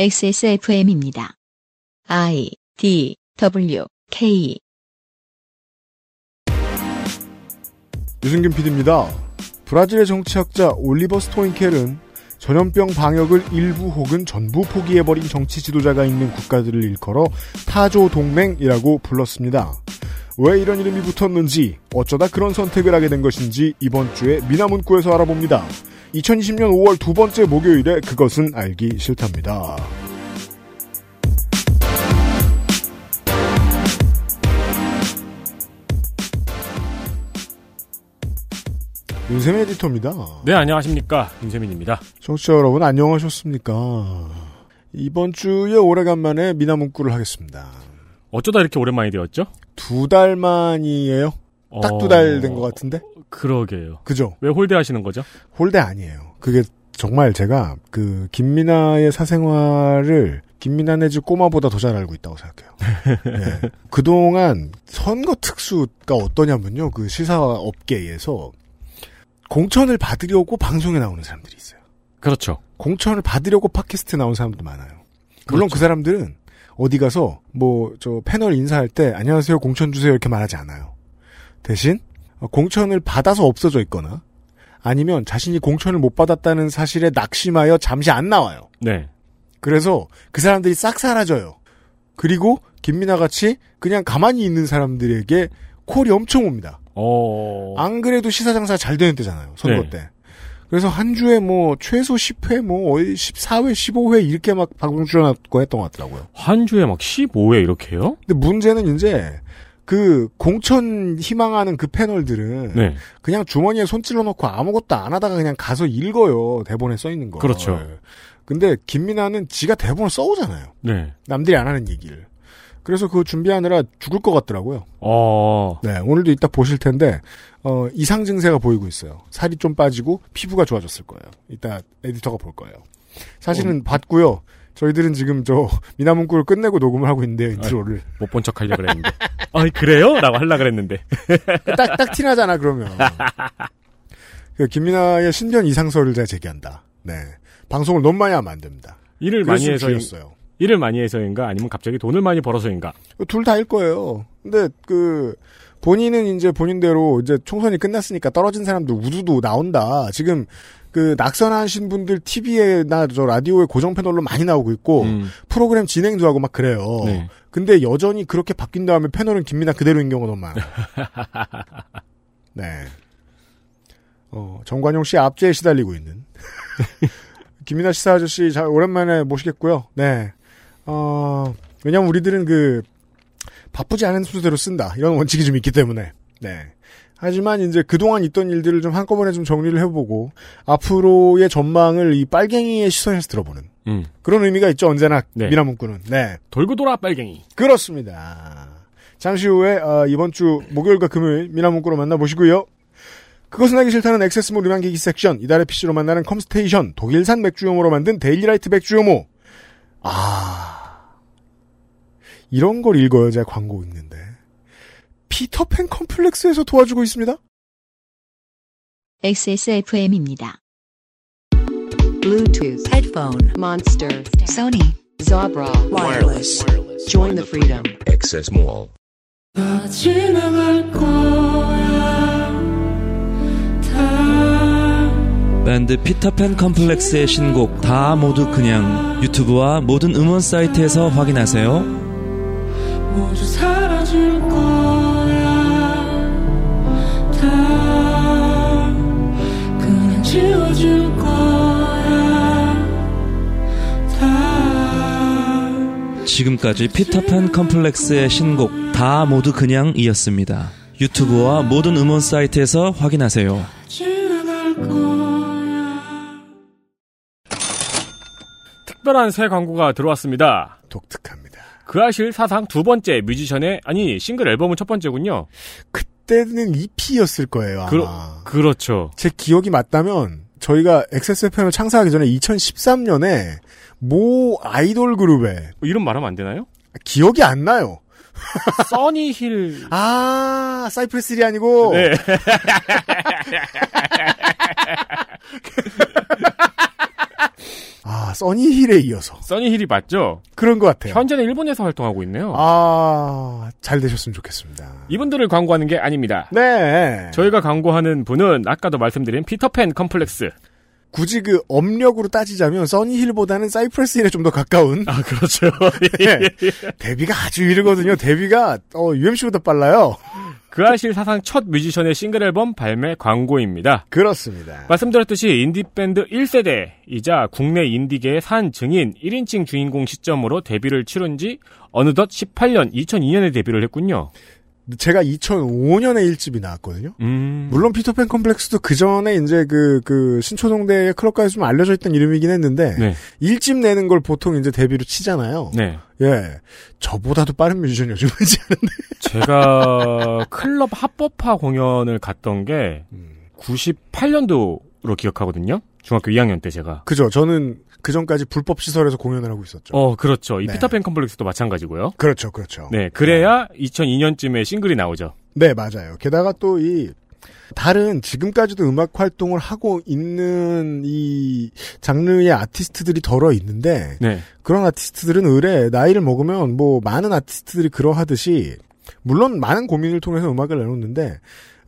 XSFM입니다. I D W K 유승균 PD입니다. 브라질의 정치학자 올리버 스토인켈은 전염병 방역을 일부 혹은 전부 포기해버린 정치 지도자가 있는 국가들을 일컬어 타조 동맹이라고 불렀습니다. 왜 이런 이름이 붙었는지, 어쩌다 그런 선택을 하게 된 것인지 이번 주에 미나문구에서 알아봅니다. 2020년 5월 두 번째 목요일에 그것은 알기 싫답니다. 윤세민 에디터입니다. 네, 안녕하십니까. 윤세민입니다. 청취자 여러분 안녕하셨습니까? 이번 주에 오래간만에 미나문구를 하겠습니다. 어쩌다 이렇게 오랜만이 되었죠? 두 달 만이에요? 딱두 달 된 것 같은데? 그러게요. 그죠? 왜 홀대 하시는 거죠? 홀대 아니에요. 그게 정말 제가 그 김민아의 사생활을 김민아 내지 꼬마보다 더 잘 알고 있다고 생각해요. 네. 그동안 선거 특수가 어떠냐면요. 그 시사 업계에서 공천을 받으려고 방송에 나오는 사람들이 있어요. 그렇죠. 공천을 받으려고 팟캐스트 나온 사람도 많아요. 물론 그렇죠. 그 사람들은 어디 가서 뭐 저 패널 인사할 때 안녕하세요 공천 주세요 이렇게 말하지 않아요. 대신 어, 공천을 받아서 없어져 있거나 아니면 자신이 공천을 못 받았다는 사실에 낙심하여 잠시 안 나와요. 네. 그래서 그 사람들이 싹 사라져요. 그리고 김민아 같이 그냥 가만히 있는 사람들에게 콜이 엄청 옵니다. 어. 안 그래도 시사장사 잘 되는 때잖아요. 선거 네. 때. 그래서 한 주에 뭐 최소 10회 뭐 거의 14회, 15회 이렇게 막 방송 출연하고 했던 것 같더라고요. 한 주에 막 15회 이렇게요? 근데 문제는 이제 그 공천 희망하는 그 패널들은 네. 그냥 주머니에 손 찔러 놓고 아무것도 안 하다가 그냥 가서 읽어요. 대본에 써 있는 거. 그렇죠. 근데 김민아는 지가 대본을 써오잖아요. 네. 남들이 안 하는 얘기를. 그래서 그거 준비하느라 죽을 것 같더라고요. 어. 네, 오늘도 이따 보실 텐데, 어, 이상 증세가 보이고 있어요. 살이 좀 빠지고 피부가 좋아졌을 거예요. 이따 에디터가 볼 거예요. 사실은 봤고요. 저희들은 지금 저 민하문구를 끝내고 녹음을 하고 있는데요, 인트로를. 못 본 척 하려고 그랬는데. 아, 그래요? 라고 하려고 그랬는데. 딱, 딱 티나잖아, 그러면. 그 김민하의 신변 이상설을 제가 제기한다. 네. 방송을 너무 많이 하면 안 됩니다. 일을 많이 해서, 였어요 일을 많이 해서인가? 아니면 갑자기 돈을 많이 벌어서인가? 둘 다일 거예요. 근데 그 본인은 이제 본인대로 이제 총선이 끝났으니까 떨어진 사람들 우두두 나온다. 지금 그 낙선하신 분들 TV에나 저 라디오에 고정 패널로 많이 나오고 있고 음. 프로그램 진행도 하고 막 그래요. 네. 근데 여전히 그렇게 바뀐 다음에 패널은 김민하 그대로인 경우가 너무 많아요. 네. 어, 정관용 씨 압제에 시달리고 있는 김민아 시사 아저씨 잘 오랜만에 모시겠고요. 네. 어, 왜냐면 우리들은 그 바쁘지 않은 순서대로 쓴다. 이런 원칙이 좀 있기 때문에. 네. 하지만 이제 그동안 있던 일들을 좀 한꺼번에 좀 정리를 해보고 앞으로의 전망을 이 빨갱이의 시선에서 들어보는 음. 그런 의미가 있죠. 언제나 네. 미나문구는. 네. 돌고 돌아 빨갱이. 그렇습니다. 잠시 후에 어, 이번 주 목요일과 금요일 민하문구로 만나보시고요. 그것은 하기 싫다는 XS몰 음향기기 섹션, 이달의 PC로 만나는 컴스테이션, 독일산 맥주효모로 만든 데일리라이트 맥주효모. 아, 이런 걸 읽어요, 제가 광고 읽는데. 피터팬 컴플렉스에서 도와주고 있습니다. XSFM입니다. Bluetooth, headphone, Monster, Sony, Jabra, wireless. Join the freedom. Access Mall. 밴드 피터팬 컴플렉스의 신곡 다 모두 그냥 유튜브와 모든 음원 사이트에서 확인하세요. 모두 사라질 거야 다 그냥 지워질 거야 다 지금까지 피터팬 컴플렉스의 신곡 다 모두 그냥이었습니다. 유튜브와 모든 음원 사이트에서 확인하세요. 특별한 새 광고가 들어왔습니다. 독특합니다. 그 아실 사상 두 번째 뮤지션의, 아니, 싱글 앨범은 첫 번째군요. 그때는 EP였을 거예요, 아마. 그러- 그렇죠. 제 기억이 맞다면 저희가 XSFM을 창사하기 전에 2013년에 모 아이돌 그룹에 이름 말하면 안 되나요? 기억이 안 나요. 써니힐. 아, 사이프레스리 아니고 네. 아, 아, 써니힐에 이어서. 써니힐이 맞죠? 그런 것 같아요. 현재는 일본에서 활동하고 있네요. 아, 잘 되셨으면 좋겠습니다. 이분들을 광고하는 게 아닙니다. 네. 저희가 광고하는 분은 아까도 말씀드린 피터팬 컴플렉스. 굳이 그 업력으로 따지자면 써니힐보다는 사이프러스 힐에 좀 더 가까운 아, 그렇죠. 네. 데뷔가 아주 이르거든요. 데뷔가 어, UMC보다 빨라요. 그 아실 사상 첫 뮤지션의 싱글 앨범 발매 광고입니다. 그렇습니다. 말씀드렸듯이 인디밴드 1세대이자 국내 인디계의 산 증인 1인칭 주인공 시점으로 데뷔를 치른 지 어느덧 18년, 2002년에 데뷔를 했군요. 제가 2005년에 1집이 나왔거든요. 음. 물론 피터팬 컴플렉스도 그 전에 이제 그, 그, 신촌 홍대의 클럽가에서 좀 알려져 있던 이름이긴 했는데, 네. 1집 내는 걸 보통 이제 데뷔로 치잖아요. 네. 예. 저보다도 빠른 뮤지션이었죠, 왠지 않은데. 제가 클럽 합법화 공연을 갔던 게 음. 98년도로 기억하거든요. 중학교 2학년 때 제가. 그죠. 저는 그 전까지 불법 시설에서 공연을 하고 있었죠. 어, 그렇죠. 이 네. 피터팬 컴플렉스도 마찬가지고요. 그렇죠, 그렇죠. 네, 그래야 2002년쯤에 싱글이 나오죠. 네, 맞아요. 게다가 또 이, 다른 지금까지도 음악 활동을 하고 있는 이 장르의 아티스트들이 더러 있는데 네. 그런 아티스트들은 으레 나이를 먹으면 뭐 많은 아티스트들이 그러하듯이 물론 많은 고민을 통해서 음악을 내놓는데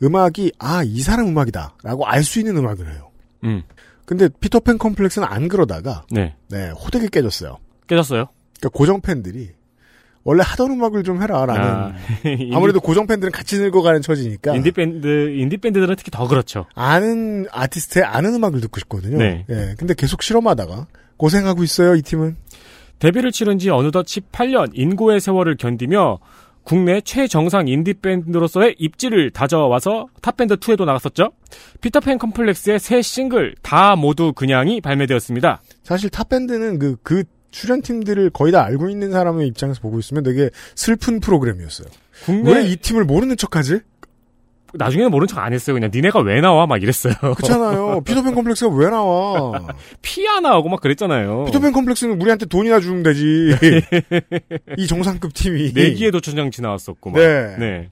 음악이 아 이 사람 음악이다라고 알 수 있는 음악을 해요. 음. 근데 피터팬 컴플렉스는 안 그러다가 네. 네 호되게 깨졌어요. 깨졌어요. 그러니까 고정 팬들이 원래 하던 음악을 좀 해라라는 아, 아무래도 고정 팬들은 같이 늙어가는 처지니까 인디 밴드, 인디 밴드들은 특히 더 그렇죠. 아는 아티스트의 아는 음악을 듣고 싶거든요. 네. 예, 근데 계속 실험하다가 고생하고 있어요 이 팀은. 데뷔를 치른 지 어느덧 18년 인고의 세월을 견디며 국내 최정상 인디밴드로서의 입지를 다져와서 탑밴드 2에도 나갔었죠. 피터팬 컴플렉스의 새 싱글 다 모두 그냥이 발매되었습니다. 사실 탑 밴드는 그 그 출연팀들을 거의 다 알고 있는 사람의 입장에서 보고 있으면 되게 슬픈 프로그램이었어요. 국내 왜이 팀을 모르는 척하지? 나중에는 모른 척 안 했어요. 그냥 니네가 왜 나와 막 이랬어요. 그렇잖아요. 피터팬 컴플렉스가 왜 나와? 피아 나오고 막 그랬잖아요. 피터팬 컴플렉스는 우리한테 돈이나 주면 되지. 이 정상급 팀이. 내기에 도천장치 나왔었고 막. 네. 네.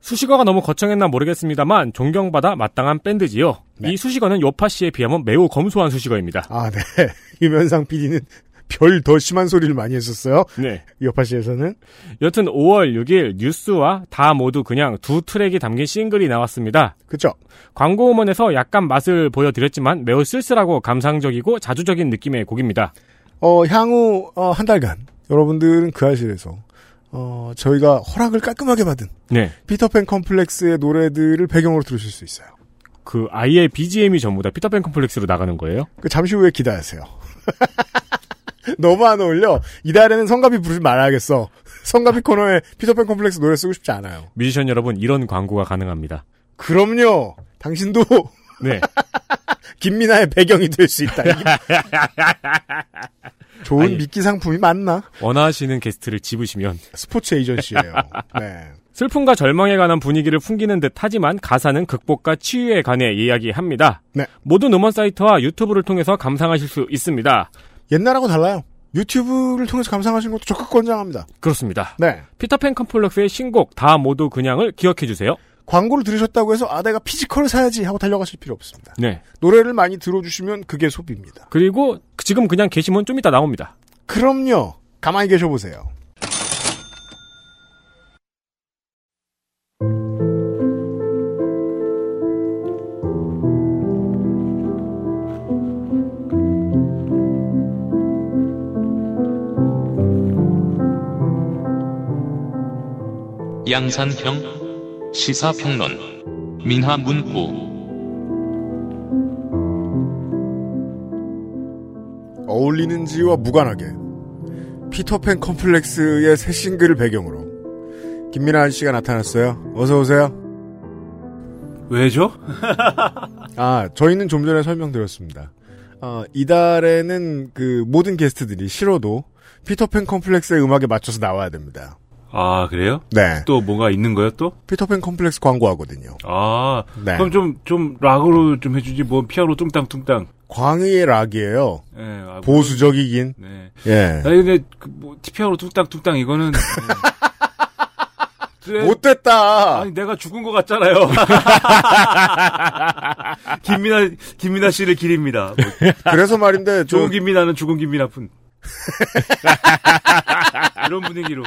수식어가 너무 거창했나 모르겠습니다만 존경받아 마땅한 밴드지요. 네. 이 수식어는 요파 씨에 비하면 매우 검소한 수식어입니다. 아, 네. 유면상 PD는 별 더 심한 소리를 많이 했었어요. 네. 여파시에서는. 여튼 5월 6일 뉴스와 다 모두 그냥 두 트랙이 담긴 싱글이 나왔습니다. 그쵸? 광고 음원에서 약간 맛을 보여드렸지만 매우 쓸쓸하고 감상적이고 자주적인 느낌의 곡입니다. 어, 향후, 어, 한 달간, 여러분들은 그 아실에서, 어, 저희가 허락을 깔끔하게 받은 네. 피터팬 컴플렉스의 노래들을 배경으로 들으실 수 있어요. 그 아예 BGM이 전부 다 피터팬 컴플렉스로 나가는 거예요? 그 잠시 후에 기대하세요. 너무 안 어울려. 이달에는 성가비 부르지 말아야겠어. 성가비 코너에 피터팬 컴플렉스 노래 쓰고 싶지 않아요. 뮤지션 여러분 이런 광고가 가능합니다. 그럼요. 당신도 네. 김민하의 배경이 될 수 있다. 좋은 아니. 미끼 상품이 많나? 원하시는 게스트를 집으시면 스포츠 에이전시예요. 네. 슬픔과 절망에 관한 분위기를 풍기는 듯 하지만 가사는 극복과 치유에 관해 이야기합니다. 네. 모든 음원 사이트와 유튜브를 통해서 감상하실 수 있습니다. 옛날하고 달라요. 유튜브를 통해서 감상하시는 것도 적극 권장합니다. 그렇습니다. 네. 피터팬 컴플렉스의 신곡 다 모두 그냥을 기억해 주세요. 광고를 들으셨다고 해서 아 내가 physical을 사야지 하고 달려가실 필요 없습니다. 네. 노래를 많이 들어주시면 그게 소비입니다. 그리고 지금 그냥 계시면 좀 이따 나옵니다. 그럼요. 가만히 계셔보세요. 양산형 시사평론 민하문구 어울리는지와 무관하게 피터팬 컴플렉스의 새 싱글을 배경으로 김민아 씨가 나타났어요. 어서 오세요. 왜죠? 아 저희는 좀 전에 설명드렸습니다. 어, 이달에는 그 모든 게스트들이 싫어도 피터팬 컴플렉스의 음악에 맞춰서 나와야 됩니다. 아 그래요? 네. 또 뭐가 있는 거요 또? 피터팬 컴플렉스 광고하거든요. 아 네. 그럼 좀좀 락으로 좀 해주지 뭐 피아노 뚱땅뚱땅. 광의의 락이에요. 예, 아, 보수적이긴. 네. 예. 아니 근데 그 뭐, 피아노 뚱땅뚱땅 이거는 네. 못됐다. 아니 내가 죽은 것 같잖아요. 김민하 김민하 씨를 기립니다. 뭐, 그래서 말인데 저 좋은 김민하는 죽은 김민하뿐. 이런 분위기로.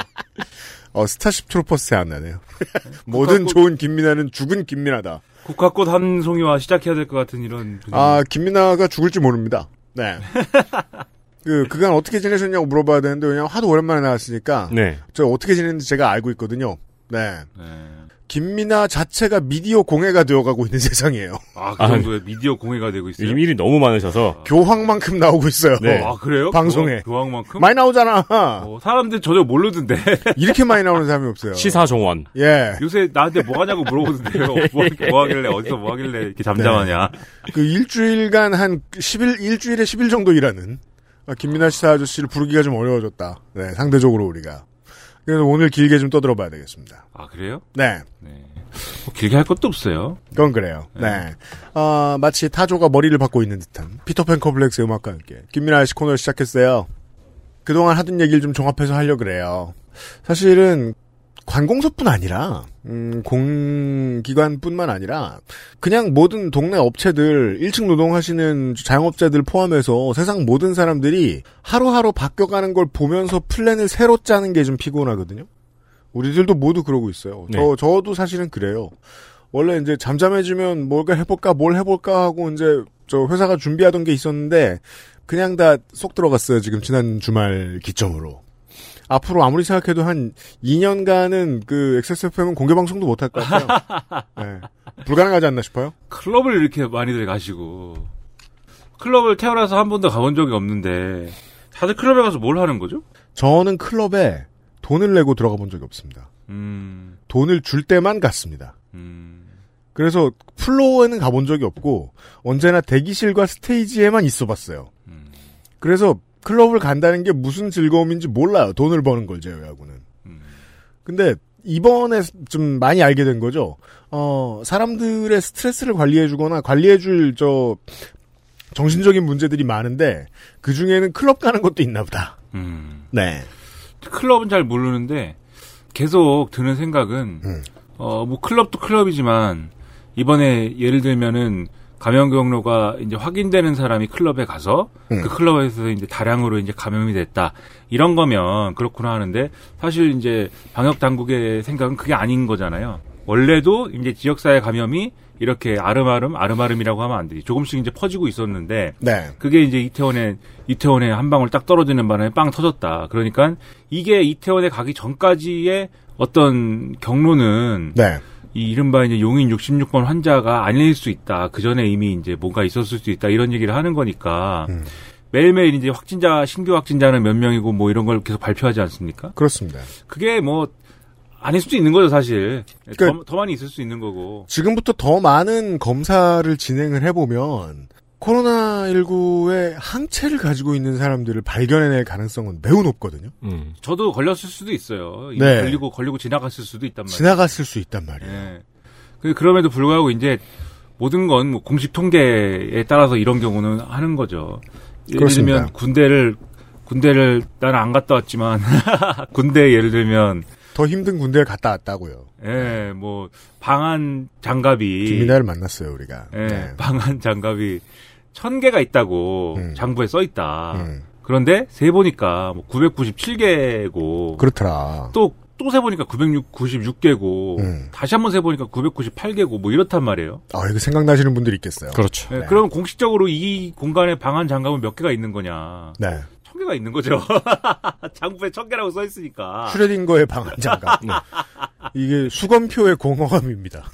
어, 스타쉽 트루퍼스 생각나네요. 모든 국화꽃- 좋은 김민하는 죽은 김민하다. 국화꽃 한 송이와 시작해야 될 것 같은 이런 분위기. 아, 김민하가 죽을지 모릅니다. 네. 그, 그간 어떻게 지내셨냐고 물어봐야 되는데, 왜냐면 하도 오랜만에 나왔으니까, 네. 저 어떻게 지냈는지 제가 알고 있거든요. 네. 네. 김민하 자체가 미디어 공해가 되어가고 있는 세상이에요. 아, 그 아, 정도의 미디어 공해가 되고 있어요. 요즘 일이 너무 많으셔서 교황만큼 나오고 있어요. 네. 아, 그래요? 방송에. 교황, 교황만큼? 많이 나오잖아. 어, 사람들 전혀 모르던데. 이렇게 많이 나오는 사람이 없어요. 시사종원. 예. 요새 나한테 뭐 하냐고 물어보던데요. 뭐, 뭐 하길래, 어디서 뭐 하길래 이렇게 잠잠하냐. 그 일주일간 한 10일, 일주일에 10일 정도 일하는 아, 김민아 시사 아저씨를 부르기가 좀 어려워졌다. 네, 상대적으로 우리가. 그래서 오늘 길게 좀 떠들어 봐야 되겠습니다. 아, 그래요? 네, 네. 뭐 길게 할 것도 없어요. 그건 그래요. 네. 아, 마치 타조가 머리를 박고 있는 듯한 피터팬 컴플렉스 음악과 함께 김민하 씨 코너를 시작했어요. 그동안 하던 얘기를 좀 종합해서 하려고 그래요. 사실은 관공서뿐 아니라 음, 공기관뿐만 아니라 그냥 모든 동네 업체들 1층 노동하시는 자영업자들 포함해서 세상 모든 사람들이 하루하루 바뀌어가는 걸 보면서 플랜을 새로 짜는 게 좀 피곤하거든요. 우리들도 모두 그러고 있어요. 네. 저 저도 사실은 그래요. 원래 이제 잠잠해지면 뭘까 해볼까 뭘 해볼까 하고 이제 저 회사가 준비하던 게 있었는데 그냥 다 쏙 들어갔어요. 지금 지난 주말 기점으로. 앞으로 아무리 생각해도 한 2년간은 그 XSFM은 공개 방송도 못할 것 같아요. 네. 불가능하지 않나 싶어요. 클럽을 이렇게 많이들 가시고. 클럽을 태어나서 한 번도 가본 적이 없는데. 다들 클럽에 가서 뭘 하는 거죠? 저는 클럽에 돈을 내고 들어가 본 적이 없습니다. 음, 돈을 줄 때만 갔습니다. 음. 그래서 플로어에는 가본 적이 없고 언제나 대기실과 스테이지에만 있어 봤어요. 음. 그래서 클럽을 간다는 게 무슨 즐거움인지 몰라요. 돈을 버는 걸 제외하고는. 음. 근데 이번에 좀 많이 알게 된 거죠. 어, 사람들의 스트레스를 관리해주거나 관리해줄 저 정신적인 문제들이 많은데 그 중에는 클럽 가는 것도 있나 보다. 음. 네. 클럽은 잘 모르는데 계속 드는 생각은 음. 어뭐 클럽도 클럽이지만 이번에 예를 들면은 감염 경로가 이제 확인되는 사람이 클럽에 가서 음. 그 클럽에서 이제 다량으로 이제 감염이 됐다 이런 거면 그렇구나 하는데 사실 이제 방역 당국의 생각은 그게 아닌 거잖아요. 원래도 이제 지역사회 감염이 이렇게 아름아름 아름아름이라고 하면 안 되지 조금씩 이제 퍼지고 있었는데 네. 그게 이제 이태원에 이태원에 한 방울 딱 떨어지는 바람에 빵 터졌다. 그러니까 이게 이태원에 가기 전까지의 어떤 경로는 네. 이 이른바 이제 용인 66번 환자가 아닐 수 있다. 그 전에 이미 이제 뭔가 있었을 수 있다. 이런 얘기를 하는 거니까 음. 매일매일 이제 확진자 신규 확진자는 몇 명이고 뭐 이런 걸 계속 발표하지 않습니까? 그렇습니다. 그게 뭐 아닐 수도 있는 거죠, 사실. 그- 더, 더 많이 있을 수 있는 거고. 지금부터 더 많은 검사를 진행을 해보면 코로나19의 항체를 가지고 있는 사람들을 발견해낼 가능성은 매우 높거든요. 음. 저도 걸렸을 수도 있어요. 네. 걸리고 걸리고 지나갔을 수도 있단 말이에요. 지나갔을 수 있단 말이에요. 예. 그- 그럼에도 불구하고 이제 모든 건 뭐 공식 통계에 따라서 이런 경우는 하는 거죠. 예를 그렇습니다. 들면 군대를 군대를 나는 안 갔다 왔지만 군대 예를 들면 더 힘든 군대를 갔다 왔다고요. 예, 뭐 방한 장갑이 김민아를 만났어요 우리가. 예, 네. 방한 장갑이 천 개가 있다고 음. 장부에 써 있다. 음, 그런데 세 보니까 뭐 997개고 그렇더라. 또 또 세 보니까 996개고 음. 다시 한번 세 보니까 998개고 뭐 이렇단 말이에요. 아 이거 생각나시는 분들이 있겠어요. 그렇죠. 네, 네. 그러면 공식적으로 이 공간에 방한 장갑은 몇 개가 있는 거냐? 네. 천 개가 있는 거죠. 장부에 천 개라고 써 있으니까. 슈레딩거의 방한 장갑. 네. 이게 수검표의 공허함입니다.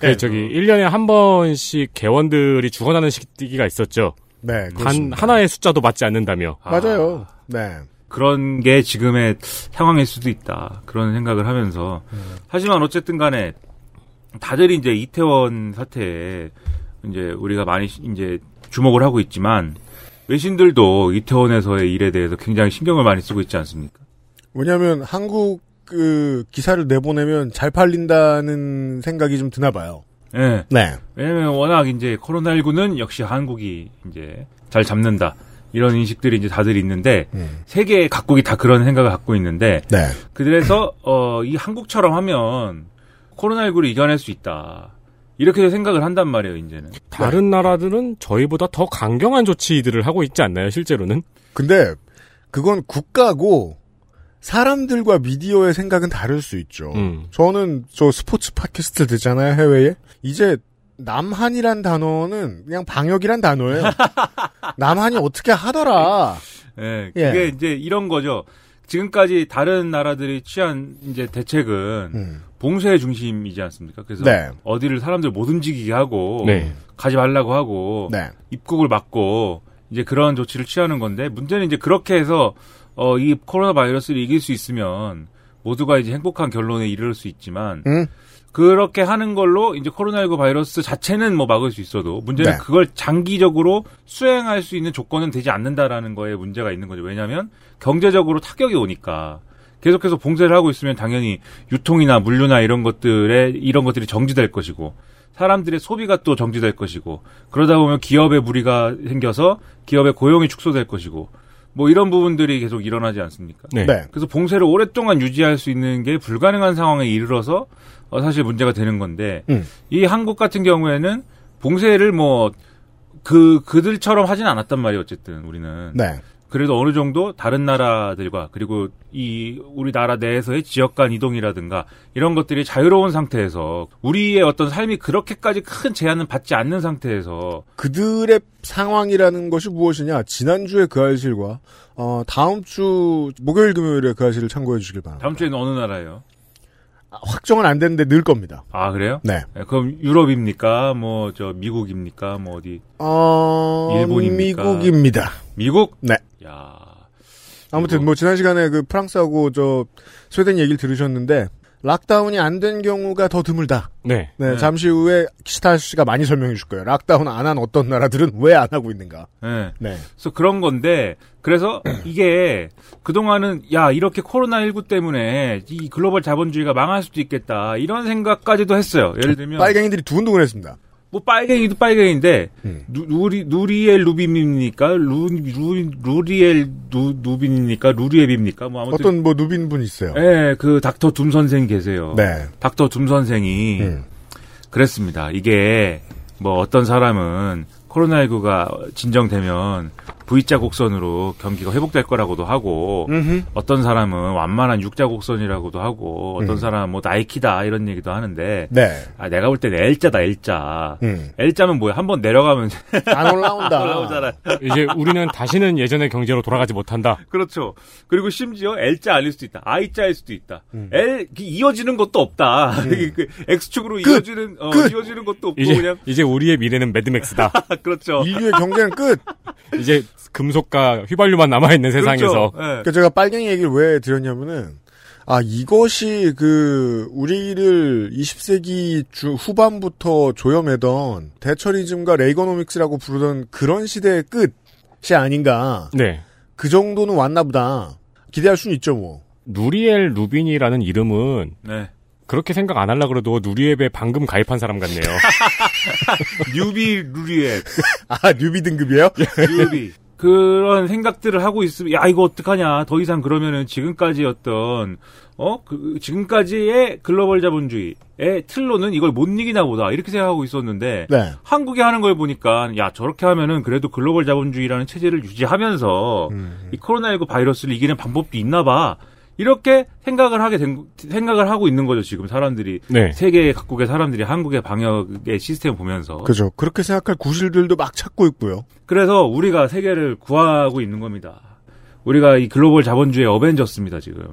그 저기 1년에 한 번씩 개원들이 죽어나는 시기가 있었죠. 네. 단. 하나의 숫자도 맞지 않는다며. 아, 맞아요. 네. 그런 게 지금의 상황일 수도 있다. 그런 생각을 하면서. 하지만 어쨌든 간에 다들 이제 이태원 사태에 이제 우리가 많이 시- 이제 주목을 하고 있지만 외신들도 이태원에서의 일에 대해서 굉장히 신경을 많이 쓰고 있지 않습니까? 왜냐하면 한국 그 기사를 내보내면 잘 팔린다는 생각이 좀 드나 봐요. 예. 네. 왜냐면 워낙 이제 코로나19는 역시 한국이 이제 잘 잡는다. 이런 인식들이 이제 다들 있는데 음. 세계 각국이 다 그런 생각을 갖고 있는데 네. 그래서 어, 이 한국처럼 하면 코로나19를 이겨낼 수 있다. 이렇게 생각을 한단 말이에요, 이제는. 다른 나라들은 저희보다 더 강경한 조치들을 하고 있지 않나요, 실제로는? 근데 그건 국가고 사람들과 미디어의 생각은 다를 수 있죠. 음. 저는 저 스포츠 팟캐스트 듣잖아요, 해외에. 이제 남한이란 단어는 그냥 방역이란 단어예요. 남한이 어떻게 하더라. 예, 예. 그게 이제 이런 거죠. 지금까지 다른 나라들이 취한 이제 대책은 음. 봉쇄 중심이지 않습니까? 그래서 네. 어디를 사람들 못 움직이게 하고 네. 가지 말라고 하고 네. 입국을 막고 이제 그런 조치를 취하는 건데 문제는 이제 그렇게 해서 어, 이 코로나 바이러스를 이길 수 있으면 모두가 이제 행복한 결론에 이를 수 있지만 음. 그렇게 하는 걸로 이제 코로나19 바이러스 자체는 뭐 막을 수 있어도 문제는 네. 그걸 장기적으로 수행할 수 있는 조건은 되지 않는다라는 거에 문제가 있는 거죠. 왜냐하면 경제적으로 타격이 오니까 계속해서 봉쇄를 하고 있으면 당연히 유통이나 물류나 이런 것들에 이런 것들이 정지될 것이고 사람들의 소비가 또 정지될 것이고 그러다 보면 기업의 무리가 생겨서 기업의 고용이 축소될 것이고 뭐 이런 부분들이 계속 일어나지 않습니까? 네. 네. 그래서 봉쇄를 오랫동안 유지할 수 있는 게 불가능한 상황에 이르러서 어, 사실 문제가 되는 건데 음. 이 한국 같은 경우에는 봉쇄를 뭐 그 그들처럼 하진 않았단 말이에요. 어쨌든 우리는 네. 그래도 어느 정도 다른 나라들과 그리고 이 우리나라 내에서의 지역 간 이동이라든가 이런 것들이 자유로운 상태에서 우리의 어떤 삶이 그렇게까지 큰 제한은 받지 않는 상태에서 그들의 상황이라는 것이 무엇이냐? 지난주에 그 알실과 어, 다음 주 목요일 금요일에 그 알실을 참고해 주시길 바랍니다. 다음 주에는 어느 나라예요? 아, 확정은 안 됐는데 늘 겁니다. 아 그래요? 네. 네, 그럼 유럽입니까? 뭐 저 미국입니까? 뭐 어디 어, 일본입니까? 미국입니다. 미국? 네. 야. 아무튼 이거- 뭐 지난 시간에 그 프랑스하고 저 스웨덴 얘기를 들으셨는데 lockdown이 안 된 경우가 더 드물다. 네. 네, 네. 잠시 후에 키스타 씨가 많이 설명해 줄 거예요. lockdown 안 한 어떤 나라들은 왜 안 하고 있는가. 네. 네. 그래서 그런 건데 그래서 이게 그동안은 야 이렇게 코로나19 때문에 이 글로벌 자본주의가 망할 수도 있겠다 이런 생각까지도 했어요. 예를 들면 빨갱이들이 두근두근했습니다. 뭐 빨갱이도 빨갱인데 음. 누, 누리 누리엘 루빔입니까? 루, 루 루리엘 누, 누빈입니까? 루리앱입니까? 뭐 아무튼 어떤 뭐 누빈 분 있어요. 예, 그 닥터 둠 선생 계세요. 네. 닥터 둠 선생이 음. 그랬습니다. 이게 뭐 어떤 사람은 코로나19가 진정되면 V자 곡선으로 경기가 회복될 거라고도 하고 음흠. 어떤 사람은 완만한 육자 곡선이라고도 하고 어떤 음. 사람은 뭐 나이키다 이런 얘기도 하는데 네. 아 내가 볼 때는 L자다 L자. 음. L자면 뭐야? 한 번 내려가면 안 올라온다. 올라오잖아. 이제 우리는 다시는 예전의 경제로 돌아가지 못한다. 그렇죠. 그리고 심지어 L자 아닐 수도 있다. I자일 수도 있다. 음. L 그 이어지는 것도 없다. 그 X축으로 끝! 이어지는 어, 끝! 이어지는 것도 없고 이제 그냥 이제 우리의 미래는 매드맥스다. 그렇죠. 인류의 경제는 끝. 이제 금속과 휘발유만 남아 있는 세상에서 그렇죠. 예. 그러니까 제가 빨갱이 얘기를 왜 드렸냐면은 아 이것이 그 우리를 20세기 주 후반부터 조염해던 대처리즘과 레이거노믹스라고 부르던 그런 시대의 끝이 아닌가. 네. 그 정도는 왔나 보다. 기대할 수는 있죠 뭐. 누리엘 루비니라는 이름은 네. 그렇게 생각 안 하려 그래도 루리웹에 방금 가입한 사람 같네요. newbie 루리웹. 아 newbie 등급이에요? newbie. 그런 생각들을 하고 있으면 야 이거 어떡하냐 더 이상 그러면은 지금까지 어떤 어 그 지금까지의 글로벌 자본주의의 틀로는 이걸 못 이기나 보다 이렇게 생각하고 있었는데 네. 한국이 하는 걸 보니까 야 저렇게 하면은 그래도 글로벌 자본주의라는 체제를 유지하면서 음. 이 코로나19 바이러스를 이기는 방법도 있나 봐 이렇게 생각을 하게 된 생각을 하고 있는 거죠 지금 사람들이 네. 세계 각국의 사람들이 한국의 방역의 시스템 보면서 그죠. 그렇게 생각할 구실들도 막 찾고 있고요. 그래서 우리가 세계를 구하고 있는 겁니다. 우리가 이 글로벌 자본주의 어벤져스입니다, 지금.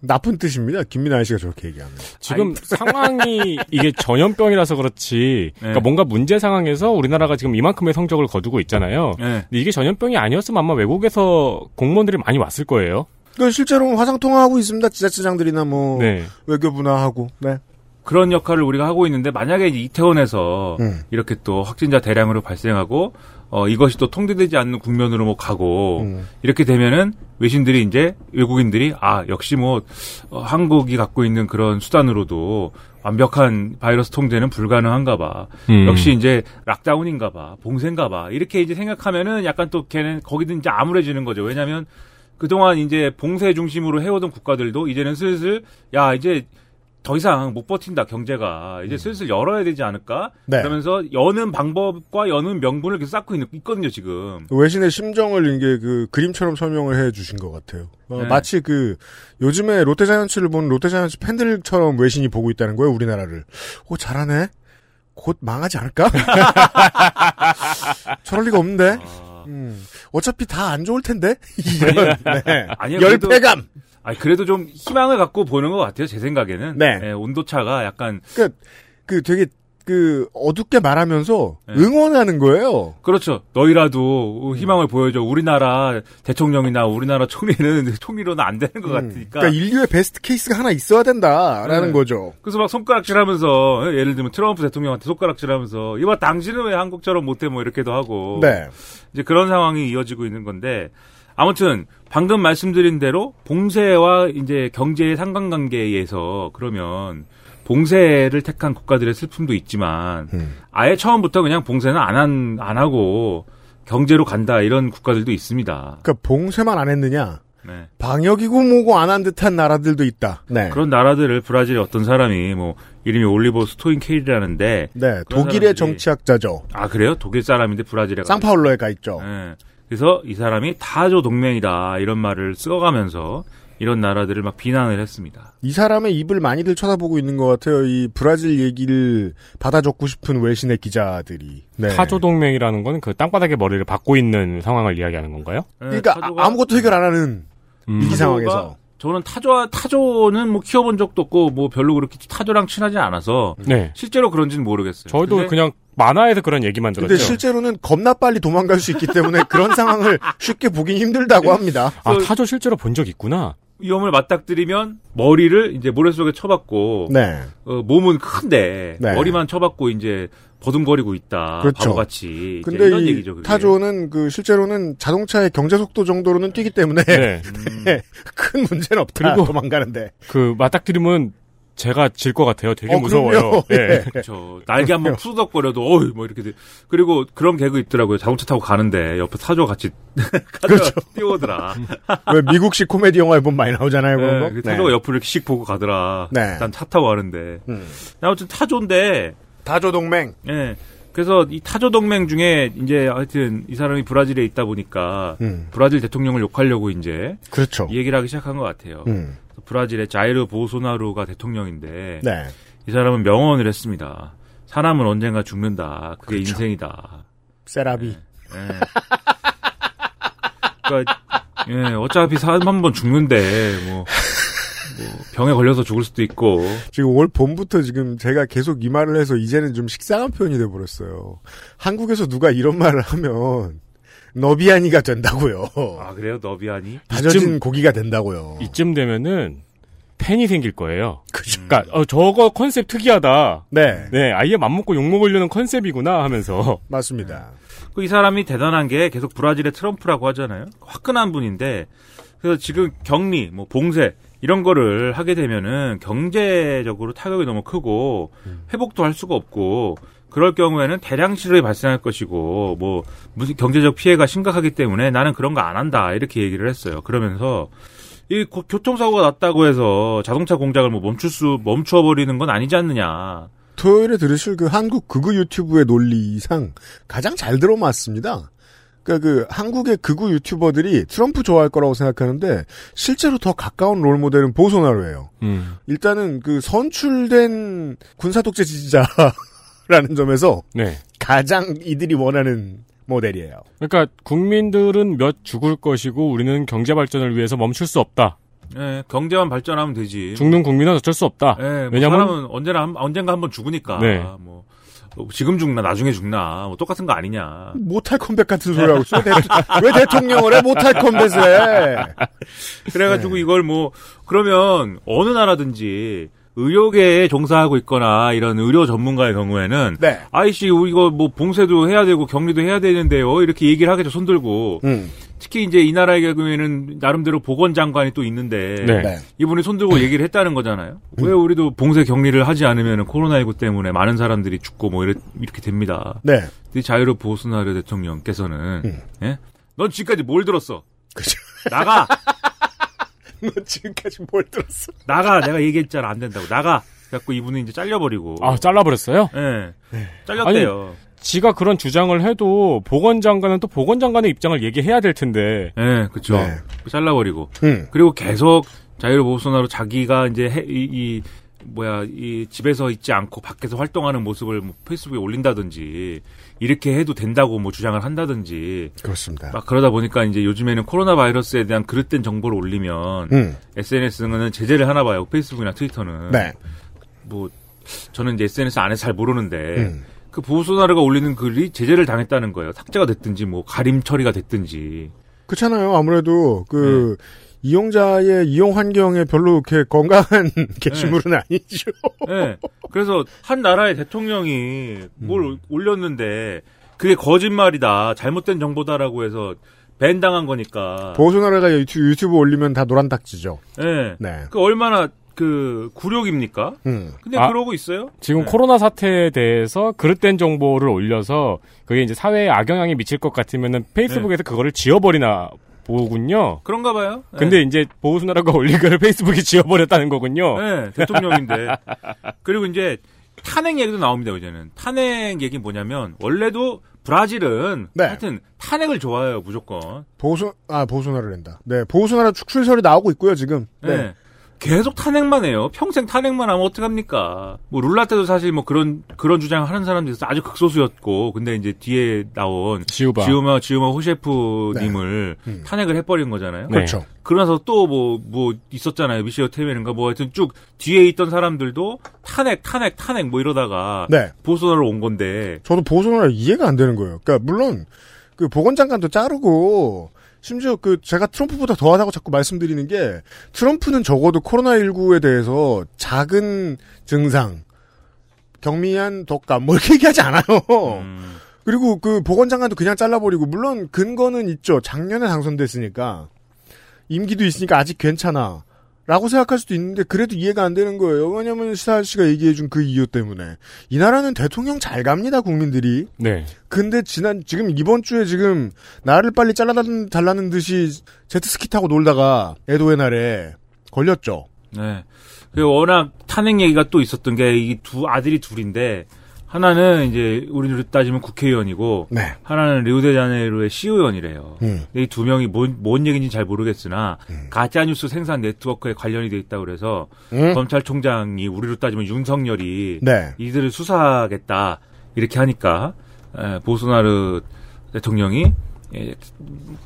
나쁜 뜻입니다. 김민아 씨가 저렇게 얘기하면. 지금 상황이 이게 전염병이라서 그렇지. 그러니까 네. 뭔가 문제 상황에서 우리나라가 지금 이만큼의 성적을 거두고 있잖아요. 네. 근데 이게 전염병이 아니었으면 아마 외국에서 공무원들이 많이 왔을 거예요. 그 실제로 화상 통화하고 있습니다. 지자체장들이나 뭐 네. 외교부나 하고. 네. 그런 역할을 우리가 하고 있는데 만약에 이태원에서 음. 이렇게 또 확진자 대량으로 발생하고 어 이것이 또 통제되지 않는 국면으로 뭐 가고 음. 이렇게 되면은 외신들이 이제 외국인들이 아 역시 뭐 어, 한국이 갖고 있는 그런 수단으로도 완벽한 바이러스 통제는 불가능한가 봐. 음. 역시 이제 락다운인가 봐. 봉쇄인가 봐. 이렇게 이제 생각하면은 약간 또 걔는 거기든 이제 암울해지는 거죠. 왜냐면 그동안 이제 봉쇄 중심으로 해오던 국가들도 이제는 슬슬 야 이제 더 이상 못 버틴다 경제가 이제 슬슬 열어야 되지 않을까 네. 그러면서 여는 방법과 여는 명분을 계속 쌓고 있, 거든요 지금 외신의 심정을 이게 그 그림처럼 설명을 해 주신 것 같아요. 어, 네. 마치 그 요즘에 롯데자이언츠를 보는 롯데자이언츠 팬들처럼 외신이 보고 있다는 거예요. 우리나라를. 오 잘하네. 곧 망하지 않을까? 저럴 리가 없는데. 아, 음, 어차피 다 안 좋을 텐데. 이런 네. 아니요, 그래도- 열패감. 아니 그래도 좀 희망을 갖고 보는 것 같아요 제 생각에는 네. 예, 온도 차가 약간 그 되게 그 어둡게 말하면서 네. 응원하는 거예요. 그렇죠 너희라도 희망을 보여줘 우리나라 대통령이나 우리나라 총리는 총리로는 안 되는 것 음, 같으니까 그러니까 인류의 베스트 케이스가 하나 있어야 된다라는 네. 거죠. 그래서 막 손가락질하면서 예를 들면 트럼프 대통령한테 손가락질하면서 이봐 당신은 왜 한국처럼 못해 뭐 이렇게도 하고 네. 이제 그런 상황이 이어지고 있는 건데 아무튼 방금 말씀드린 대로 봉쇄와 이제 경제의 상관관계에서 그러면 봉쇄를 택한 국가들의 슬픔도 있지만 음. 아예 처음부터 그냥 봉쇄는 안, 한, 안 하고 경제로 간다 이런 국가들도 있습니다. 그러니까 봉쇄만 안 했느냐? 네. 방역이고 뭐고 안 한 듯한 나라들도 있다. 네. 그런 나라들을 브라질의 어떤 사람이 뭐 이름이 올리버 스토인 케일이라는데 네. 독일의 사람들이- 정치학자죠. 아 그래요? 독일 사람인데 브라질에 가 상파울로에 가 있죠. 예. 그래서 이 사람이 타조 동맹이다 이런 말을 써가면서 이런 나라들을 막 비난을 했습니다. 이 사람의 입을 많이들 쳐다보고 있는 것 같아요. 이 브라질 얘기를 받아 적고 싶은 외신의 기자들이. 네. 타조 동맹이라는 건 그 땅바닥에 머리를 박고 있는 상황을 이야기하는 건가요? 예, 그러니까 타조가- 아- 아무것도 해결 안 하는 음. 위기 상황에서. 저는 타조 타조는 뭐 키워본 적도 없고 뭐 별로 그렇게 타조랑 친하지 않아서 네. 실제로 그런지는 모르겠어요. 저희도 근데 그냥 만화에서 그런 얘기만 들었죠. 근데 실제로는 겁나 빨리 도망갈 수 있기 때문에 그런 상황을 쉽게 보긴 힘들다고 합니다. 아, 타조 실제로 본 적 있구나. 위험을 맞닥뜨리면 머리를 이제 모래 속에 쳐박고 네. 어, 몸은 큰데 네. 머리만 쳐박고 이제 버둥거리고 있다. 그렇죠. 바보같이. 이제 근데 이런 이 얘기죠. 그게. 타조는 그 실제로는 자동차의 경제 속도 정도로는 뛰기 때문에 네. 음, 큰 문제는 없다. 그리고- 도망가는데. 그 맞닥뜨리면 제가 질 것 같아요. 되게 어, 무서워요. 그럼요. 네. 그렇죠. 날개 한번 푸덕거려도 어이 뭐 이렇게 돼. 그리고 그런 개그 있더라고요. 자동차 타고 가는데 옆에 타조 같이 그렇죠. 뛰어오더라. 왜 미국식 코미디 영화에 보면 많이 나오잖아요. 그런 네, 거. 그 타조가 옆을 이렇게 씩 보고 가더라. 네. 난 차 타고 가는데. 음. 아무튼 타조인데 타조 동맹. 예. 그래서 이 타조 동맹 중에 이제 하여튼 이 사람이 브라질에 있다 보니까 음. 브라질 대통령을 욕하려고 이제 그렇죠. 이 얘기를 하기 시작한 것 같아요. 음. 브라질의 자이르 보소나루가 대통령인데 네. 이 사람은 명언을 했습니다. 사람은 언젠가 죽는다. 그게 그렇죠. 인생이다. 세라비. 예. 그러니까 예, 어차피 사람 한 번 죽는데 뭐, 뭐 병에 걸려서 죽을 수도 있고 지금 올 봄부터 지금 제가 계속 이 말을 해서 이제는 좀 식상한 표현이 돼 버렸어요. 한국에서 누가 이런 말을 하면 너비아니가 된다고요. 아 그래요 너비아니? 다져진 이쯤- 고기가 된다고요. 이쯤 되면은 팬이 생길 거예요. 그죠. 그러니까 어, 저거 컨셉 특이하다. 네. 네, 아예 맘먹고 욕 먹으려는 컨셉이구나 하면서 맞습니다. 그 이 사람이 대단한 게 계속 브라질의 트럼프라고 하잖아요. 화끈한 분인데 그래서 지금 격리, 뭐 봉쇄 이런 거를 하게 되면은 경제적으로 타격이 너무 크고 회복도 할 수가 없고 그럴 경우에는 대량 실업이 발생할 것이고 뭐 무슨 경제적 피해가 심각하기 때문에 나는 그런 거 안 한다 이렇게 얘기를 했어요. 그러면서 이 고- 교통사고가 났다고 해서 자동차 공장을 뭐 멈출 수 멈추어 버리는 건 아니지 않느냐. 토요일에 들으실 그 한국 극우 유튜브의 논리상 가장 잘 들어맞습니다. 그러니까 그 한국의 극우 유튜버들이 트럼프 좋아할 거라고 생각하는데 실제로 더 가까운 롤 모델은 보소나로예요. 음. 일단은 그 선출된 군사 독재 지지자 라는 점에서 네. 가장 이들이 원하는 모델이에요. 그러니까 국민들은 몇 죽을 것이고 우리는 경제 발전을 위해서 멈출 수 없다. 예, 경제만 발전하면 되지. 죽는 국민은 어쩔 수 없다. 예, 뭐 왜냐면- 사람은 언제나 한- 언젠가 한번 죽으니까 네. 뭐 어, 지금 죽나 나중에 죽나 뭐 똑같은 거 아니냐. 못할 컴백 같은 소리 하고 있어. 왜, 대, 왜 대통령을 해? 못할 컴백을 해. 그래가지고 네. 이걸 뭐 그러면 어느 나라든지 의료계에 종사하고 있거나 이런 의료 전문가의 경우에는 네. 아이씨 이거 뭐 봉쇄도 해야 되고 격리도 해야 되는데요 이렇게 얘기를 하겠죠 손 들고 음. 특히 이제 이 나라의 경우에는 나름대로 보건장관이 또 있는데 네. 네. 이분이 손 들고 얘기를 했다는 거잖아요. 왜 우리도 봉쇄 격리를 하지 않으면 코로나19 때문에 많은 사람들이 죽고 뭐 이래, 이렇게 됩니다. 네. 자유로 보스나르 대통령께서는 음. 예? 넌 지금까지 뭘 들었어? 그죠. 나가 너 지금까지 뭘 들었어? 나가 내가 얘기했잖아 안 된다고 나가. 그래갖고 이분은 이제 잘려버리고 아, 잘라버렸어요? 예 네. 잘렸대요. 지가 그런 주장을 해도 보건장관은 또 보건장관의 입장을 얘기해야 될 텐데. 예, 그쵸. 네. 잘라버리고. 음. 그리고 계속 자유로 보수나로 자기가 이제 해- 이, 이 뭐야 이 집에서 있지 않고 밖에서 활동하는 모습을 뭐 페이스북에 올린다든지 이렇게 해도 된다고 뭐 주장을 한다든지 그렇습니다. 막 그러다 보니까 이제 요즘에는 코로나 바이러스에 대한 그릇된 정보를 올리면 음. SNS는 제재를 하나 봐요. 페이스북이나 트위터는 네. 뭐 저는 이제 SNS 안에 잘 모르는데 음. 그 보수나라가 올리는 글이 제재를 당했다는 거예요. 삭제가 됐든지 뭐 가림 처리가 됐든지. 그렇잖아요. 아무래도 그 네. 이용자의 이용 환경에 별로 이렇게 건강한 게시물은 아니죠. 예. 그래서 한 나라의 대통령이 뭘 올렸는데 그게 거짓말이다, 잘못된 정보다라고 해서 밴 당한 거니까. 보수 나라가 유튜브, 유튜브 올리면 다 노란 딱지죠. 예. 네. 그 얼마나 그 굴욕입니까? 음. 근데 아. 그러고 있어요. 지금 네. 코로나 사태에 대해서 그릇된 정보를 올려서 그게 이제 사회에 악영향이 미칠 것 같으면은 페이스북에서 그거를 지워버리나 보군요. 그런가 봐요. 예. 근데 이제 보수나라가 올린 거를 페이스북이 지워버렸다는 거군요. 네, 대통령인데. 그리고 이제 탄핵 얘기도 나옵니다, 이제는. 탄핵 얘기 뭐냐면, 원래도 브라질은 네. 하여튼 탄핵을 좋아해요, 무조건. 보수, 아, 보수나라를 낸다. 네. 보수나라 축출설이 나오고 있고요, 지금. 네. 네. 계속 탄핵만 해요. 평생 탄핵만 하면 어떡합니까? 뭐, 룰라 때도 사실 뭐 그런, 그런 주장을 하는 사람들이 있어 아주 극소수였고, 근데 이제 뒤에 나온 지우바. 지우마, 지우마 호셰프님을 음. 탄핵을 해 버린 거잖아요. 네. 그렇죠. 그러면서 또 뭐, 뭐 있었잖아요. 미시어 테메인가 뭐 하여튼 쭉 뒤에 있던 사람들도 탄핵, 탄핵, 탄핵 뭐 이러다가 네. 보수나로 온 건데, 저도 보수나라 이해가 안 되는 거예요. 그러니까 물론 그 보건장관도 자르고 심지어 그 제가 트럼프보다 더하다고 자꾸 말씀드리는 게 트럼프는 적어도 코로나19에 대해서 작은 증상, 경미한 독감 뭐 이렇게 얘기하지 않아요. 음, 그리고 그 보건장관도 그냥 잘라버리고 물론 근거는 있죠. 작년에 당선됐으니까 임기도 있으니까 아직 괜찮아. 라고 생각할 수도 있는데 그래도 이해가 안 되는 거예요. 왜냐면 시사 씨가 얘기해 준 그 이유 때문에 이 나라는 대통령 잘 갑니다 국민들이. 네. 근데 지난 지금 이번 주에 지금 나를 빨리 잘라달라는 듯이 제트스키 타고 놀다가 애도의 날에 걸렸죠. 네. 그 워낙 탄핵 얘기가 또 있었던 게 이 두 아들이 둘인데 하나는 이제 우리로 따지면 국회의원이고 네. 하나는 리우데자네이루의 시의원이래요. 음. 이두 명이 뭔, 뭔 얘기인지 잘 모르겠으나 가짜 뉴스 생산 네트워크에 관련이 돼 있다고 그래서 음? 검찰총장이 우리로 따지면 윤석열이 네. 이들을 수사하겠다 이렇게 하니까 에, 보소나르 대통령이 예,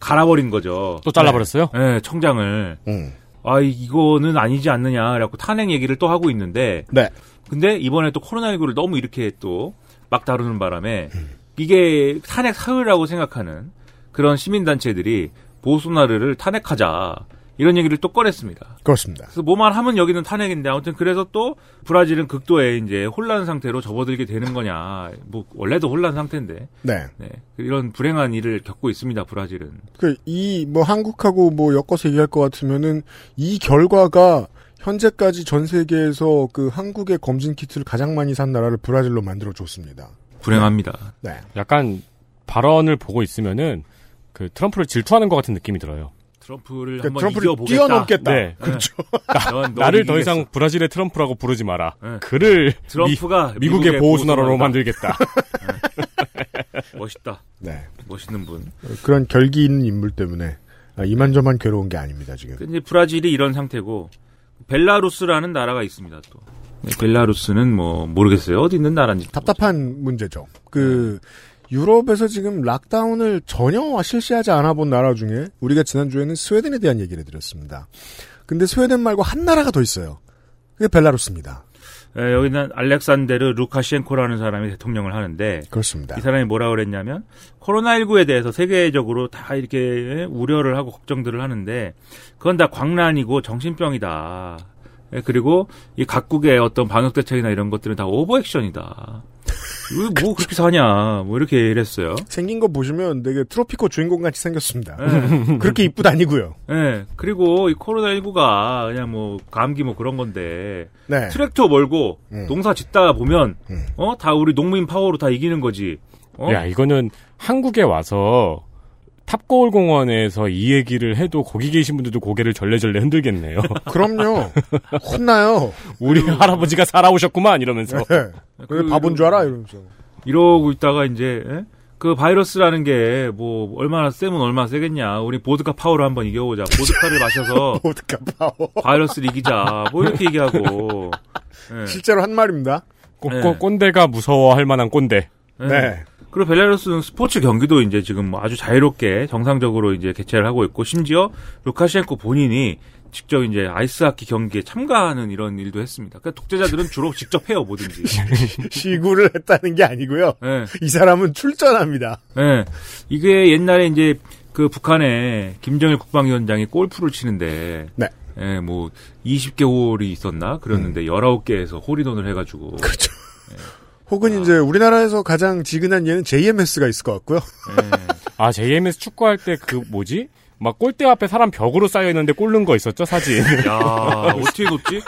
갈아버린 거죠. 또 잘라버렸어요? 예, 청장을 음. 아 이거는 아니지 않느냐 그래갖고 탄핵 얘기를 또 하고 있는데 네. 근데 이번에 또 코로나19를 너무 이렇게 또 막 다루는 바람에 이게 탄핵 사유라고 생각하는 그런 시민단체들이 보소나르를 탄핵하자 이런 얘기를 또 꺼냈습니다. 그렇습니다. 그래서 뭐만 하면 여기는 탄핵인데 아무튼 그래서 또 브라질은 극도의 이제 혼란 상태로 접어들게 되는 거냐 뭐 원래도 혼란 상태인데 네. 네. 이런 불행한 일을 겪고 있습니다 브라질은 그 이 뭐 한국하고 뭐 엮어서 얘기할 것 같으면은 이 결과가 현재까지 전 세계에서 그 한국의 검진 키트를 가장 많이 산 나라를 브라질로 만들어 줬습니다. 불행합니다. 네. 약간 발언을 보고 있으면은 그 트럼프를 질투하는 것 같은 느낌이 들어요. 트럼프를 그러니까 한번 트럼프를 이겨보겠다. 뛰어넘겠다. 네. 그렇죠. 넌, 넌 나를 더. 이상 브라질의 트럼프라고 부르지 마라. 네. 그를 트럼프가 미, 국의 보호수나라로. 만들겠다. 멋있다. 네. 멋있는 분. 그런 결기 있는 인물 때문에 아, 이만저만 괴로운 게 아닙니다 지금. 그 이제 브라질이 이런 상태고 벨라루스라는 나라가 있습니다. 또 네, 벨라루스는 뭐 모르겠어요. 어디 있는 나라인지. 답답한 문제죠. 그 유럽에서 지금 락다운을 전혀 실시하지 않아 본 나라 중에 우리가 지난주에는 스웨덴에 대한 얘기를 드렸습니다. 근데 스웨덴 말고 한 나라가 더 있어요. 그게 벨라루스입니다. 예, 여기는 알렉산데르 루카셴코라는 사람이 대통령을 하는데 그렇습니다. 이 사람이 뭐라 그랬냐면 코로나19에 대해서 세계적으로 다 이렇게 우려를 하고 걱정들을 하는데 그건 다 광란이고 정신병이다. 예, 그리고 이 각국의 어떤 방역 대책이나 이런 것들은 다 오버 액션이다. 이거 뭐 그렇게 사냐, 뭐 이렇게 얘기를 했어요. 생긴 거 보시면 되게 트로피코 주인공 같이 생겼습니다. 예. 그렇게 이쁘다 아니고요. 예, 그리고 이 코로나 19가 그냥 뭐 감기 뭐 그런 건데 네. 트랙터 몰고 음. 농사 짓다 보면 음. 어다 우리 농민 파워로 다 이기는 거지. 어? 야, 이거는 한국에 와서 탑거울 공원에서 이 얘기를 해도 거기 계신 분들도 고개를 절레절레 흔들겠네요. 그럼요. 혼나요. 우리 할아버지가 살아오셨구만 이러면서. 네. 왜 바본 줄 알아? 이러면서. 이러고 있다가 이제 예? 그 바이러스라는 게 뭐 얼마나 세면 얼마나 세겠냐. 우리 보드카 파워로 한번 이겨보자. 보드카를 마셔서 보드카 파워. 바이러스를 이기자. 뭐 이렇게 얘기하고. 예. 실제로 한 말입니다. 꼰- 네. 꼰- 꼰대가 무서워할 만한 꼰대. 예. 네. 그리고 벨라루스는 스포츠 경기도 이제 지금 뭐 아주 자유롭게 정상적으로 이제 개최를 하고 있고 심지어 루카셴코 본인이 직접 이제 아이스하키 경기에 참가하는 이런 일도 했습니다. 그러니까 독재자들은 주로 직접 해요 뭐든지. 시구를 했다는 게 아니고요. 예. 이 사람은 출전합니다. 예. 이게 옛날에 이제 그 북한에 김정일 국방위원장이 골프를 치는데 네. 예, 뭐 20개 홀이 있었나 그랬는데 19개에서 홀인원을 해가지고 음. 그렇죠. 혹은 이제 우리나라에서 가장 지근한 예는 JMS가 있을 것 같고요. 예. 아, JMS 축구할 때 그 뭐지? 막 골대 앞에 사람 벽으로 쌓여 있는데 꼴른 거 있었죠 사진. 야 어떻게 놓지?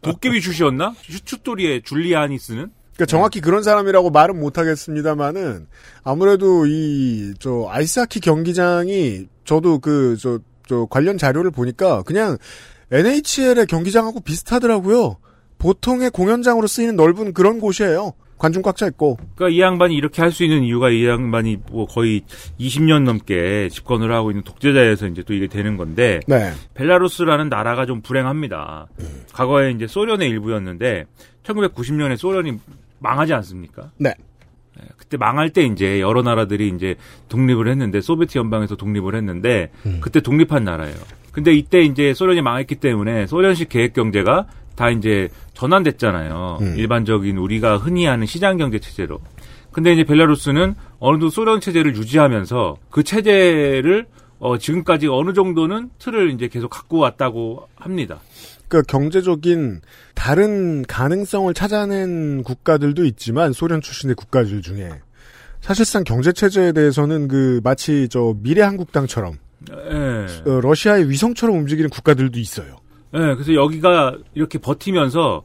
도깨비 슛이었나? 슛돌이의 줄리아니스는? 그러니까 정확히 그런 사람이라고 말은 못하겠습니다만은 아무래도 이 저 아이스하키 경기장이 저도 그저 저 관련 자료를 보니까 그냥 NHL의 경기장하고 비슷하더라고요. 보통의 공연장으로 쓰이는 넓은 그런 곳이에요. 관중 꽉 차 있고. 그러니까 이 양반이 이렇게 할 수 있는 이유가 이 양반이 뭐 거의 20년 넘게 집권을 하고 있는 독재자에서 이제 또 이게 되는 건데 네. 벨라루스라는 나라가 좀 불행합니다. 과거에 이제 소련의 일부였는데 1990년에 소련이 망하지 않습니까? 네. 예, 그때 망할 때 이제 여러 나라들이 이제 독립을 했는데 소비에트 연방에서 독립을 했는데 그때 독립한 나라예요. 근데 이때 이제 소련이 망했기 때문에 소련식 계획 경제가 다 이제 전환됐잖아요. 음. 일반적인 우리가 흔히 하는 시장 경제 체제로. 근데 이제 벨라루스는 어느 정도 소련 체제를 유지하면서 그 체제를 어 지금까지 어느 정도는 틀을 이제 계속 갖고 왔다고 합니다. 그러니까 경제적인 다른 가능성을 찾아낸 국가들도 있지만 소련 출신의 국가들 중에 사실상 경제 체제에 대해서는 그 마치 저 미래 한국당처럼 예. 어, 러시아의 위성처럼 움직이는 국가들도 있어요. 네, 그래서 여기가 이렇게 버티면서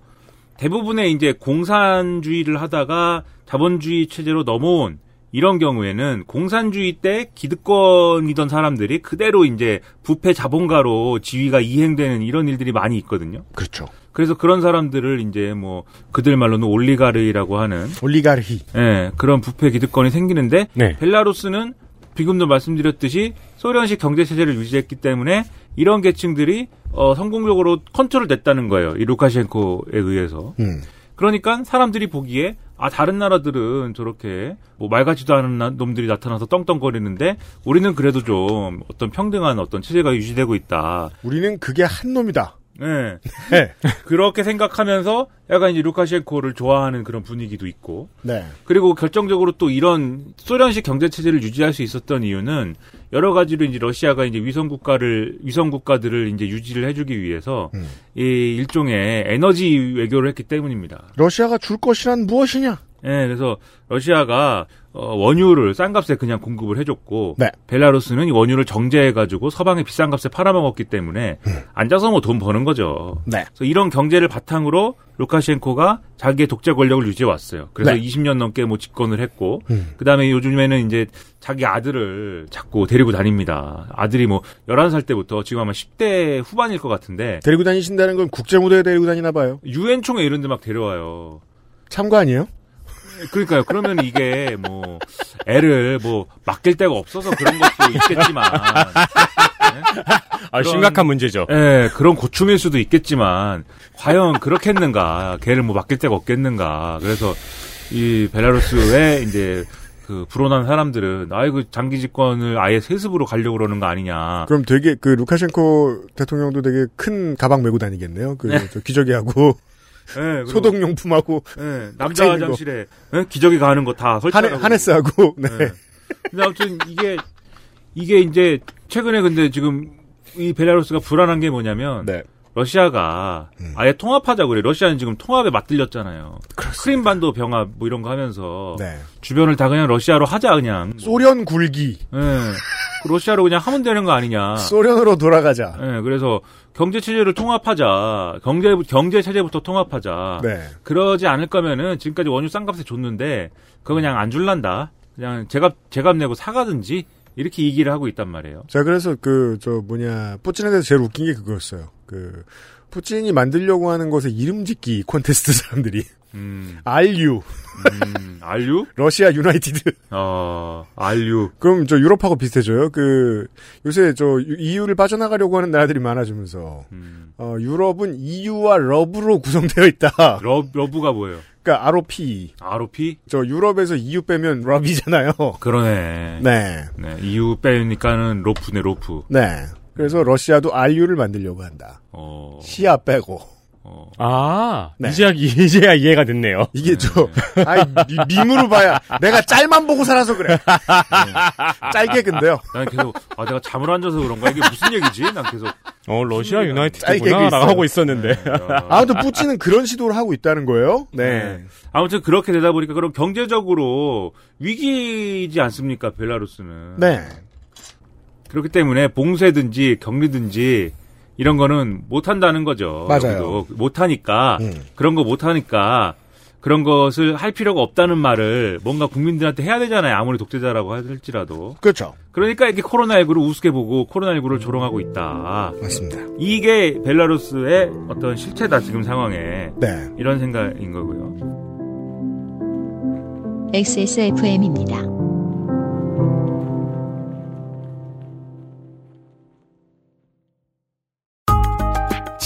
대부분의 이제 공산주의를 하다가 자본주의 체제로 넘어온 이런 경우에는 공산주의 때 기득권이던 사람들이 그대로 이제 부패 자본가로 지위가 이행되는 이런 일들이 많이 있거든요. 그렇죠. 그래서 그런 사람들을 이제 뭐 그들 말로는 올리가르이라고 하는 올리가르히. 예, 그런 부패 기득권이 생기는데 네. 벨라루스는 지금도 말씀드렸듯이 소련식 경제 체제를 유지했기 때문에 이런 계층들이 어, 성공적으로 컨트롤 됐다는 거예요. 이 루카셴코에 의해서. 음. 그러니까 사람들이 보기에 아 다른 나라들은 저렇게 뭐 말 같지도 않은 나- 놈들이 나타나서 떵떵거리는데 우리는 그래도 좀 어떤 평등한 어떤 체제가 유지되고 있다. 우리는 그게 한 놈이다. 예. 네. 그렇게 생각하면서 약간 이제 루카셴코를 좋아하는 그런 분위기도 있고 네. 그리고 결정적으로 또 이런 소련식 경제 체제를 유지할 수 있었던 이유는 여러 가지로 이제 러시아가 이제 위성 국가를 위성 국가들을 이제 유지를 해주기 위해서 음. 이 일종의 에너지 외교를 했기 때문입니다. 러시아가 줄 것이란 무엇이냐? 예, 그래서 러시아가 어, 원유를 싼 값에 그냥 공급을 해줬고 네. 벨라루스는 이 원유를 정제해가지고 서방에 비싼 값에 팔아먹었기 때문에 앉아서 뭐 돈 버는 거죠. 네. 그래서 이런 경제를 바탕으로 루카셴코가 자기의 독재 권력을 유지해 왔어요. 그래서 네. 20년 넘게 뭐 집권을 했고, 음. 그 다음에 요즘에는 이제 자기 아들을 자꾸 데리고 다닙니다. 아들이 뭐 11살 때부터 지금 아마 10대 후반일 것 같은데, 데리고 다니신다는 건 국제 무대에 데리고 다니나 봐요. 유엔 총회 이런 데 막 데려와요. 참고 아니에요? 그러니까요. 그러면 이게 뭐 애를 뭐 맡길 데가 없어서 그런 것도 있겠지만, 아, 그런- 심각한 문제죠. 예, 그런 고충일 수도 있겠지만 과연 그렇겠는가? 걔를 뭐 맡길 데가 없겠는가? 그래서 이 벨라루스에 이제 그 불온한 사람들은 아이고 장기 집권을 아예 세습으로 가려고 그러는 거 아니냐? 그럼 되게 그 루카셴코 대통령도 되게 큰 가방 메고 다니겠네요. 그저 기저귀하고 예, 그리고, 소독용품하고 예, 꽉차 남자. 화장실에 예? 기저귀 가는 거 다 설치하고 하네스하고 네. 네. 근데 아무튼 이게 이게 이제 최근에 근데 지금 이 벨라루스가 불안한 게 뭐냐면 네. 러시아가 음. 아예 통합하자 그래. 러시아는 지금 통합에 맞들렸잖아요. 크림반도 병합 뭐 이런 거 하면서 네. 주변을 다 그냥 러시아로 하자 그냥. 소련 굴기. 예. 러시아로 그냥 하면 되는 거 아니냐. 소련으로 돌아가자. 예, 그래서 경제 체제를 통합하자. 경제 경제 체제부터 통합하자. 네. 그러지 않을 거면은 지금까지 원유 싼 값에 줬는데 그거 그냥 안 줄란다. 그냥 제값 제값 내고 사가든지 이렇게 얘기를 하고 있단 말이에요. 자, 그래서 그, 저, 뭐냐, 푸틴에 대해서 제일 웃긴 게 그거였어요. 그, 푸틴이 만들려고 하는 것에 이름 짓기 콘테스트 사람들이. 음, RU. 음? 러시아 유나이티드. 어, 알류. 그럼 저 유럽하고 비슷해져요. 그, 요새 저 EU를 빠져나가려고 하는 나라들이 많아지면서, 음. 어, 유럽은 EU와 러브로 구성되어 있다. 러, 러브가 뭐예요? 그러니까 ROP. ROP? 저 유럽에서 EU 빼면 러비잖아요. 그러네. 네. 네, EU 빼니까는 로프네, 로프. 네. 그래서 러시아도 RU를 만들려고 한다. 어, 시아 빼고. 어. 아, 네. 이제야, 이제야 이해가 됐네요. 이게 저, 아이, 미- 밈으로 봐야, 내가 짤만 보고 살아서 그래. 네. 짧게 근데요. 난 계속, 아, 내가 잠을 안 자서 그런가? 이게 무슨 얘기지? 난 계속. 어, 러시아 유나이티드구나. 라고 하고 있었는데. 아, 아무튼 푸틴은 그런 시도를 하고 있다는 거예요. 네. 아무튼 그렇게 되다 보니까 그럼 경제적으로 위기이지 않습니까? 벨라루스는. 네. 그렇기 때문에 봉쇄든지 격리든지 이런 거는 못 한다는 거죠. 맞아요. 못 하니까 음. 그런 거 못 하니까 그런 것을 할 필요가 없다는 말을 뭔가 국민들한테 해야 되잖아요. 아무리 독재자라고 할지라도. 그렇죠. 그러니까 이렇게 코로나19를 우습게 보고 코로나19를 조롱하고 있다. 맞습니다. 이게 벨라루스의 어떤 실체다 지금 상황에 네. 이런 생각인 거고요. XSFM입니다.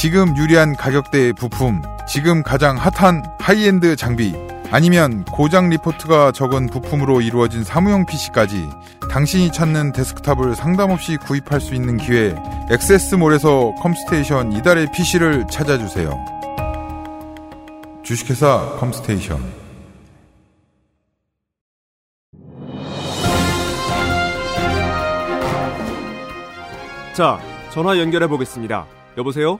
지금 유리한 가격대의 부품, 지금 가장 핫한 하이엔드 장비, 아니면 고장 리포트가 적은 부품으로 이루어진 사무용 PC까지 당신이 찾는 데스크탑을 상담 없이 구입할 수 있는 기회, 액세스몰에서 컴스테이션 이달의 PC를 찾아주세요. 주식회사 컴스테이션. 자, 전화 연결해 보겠습니다. 여보세요?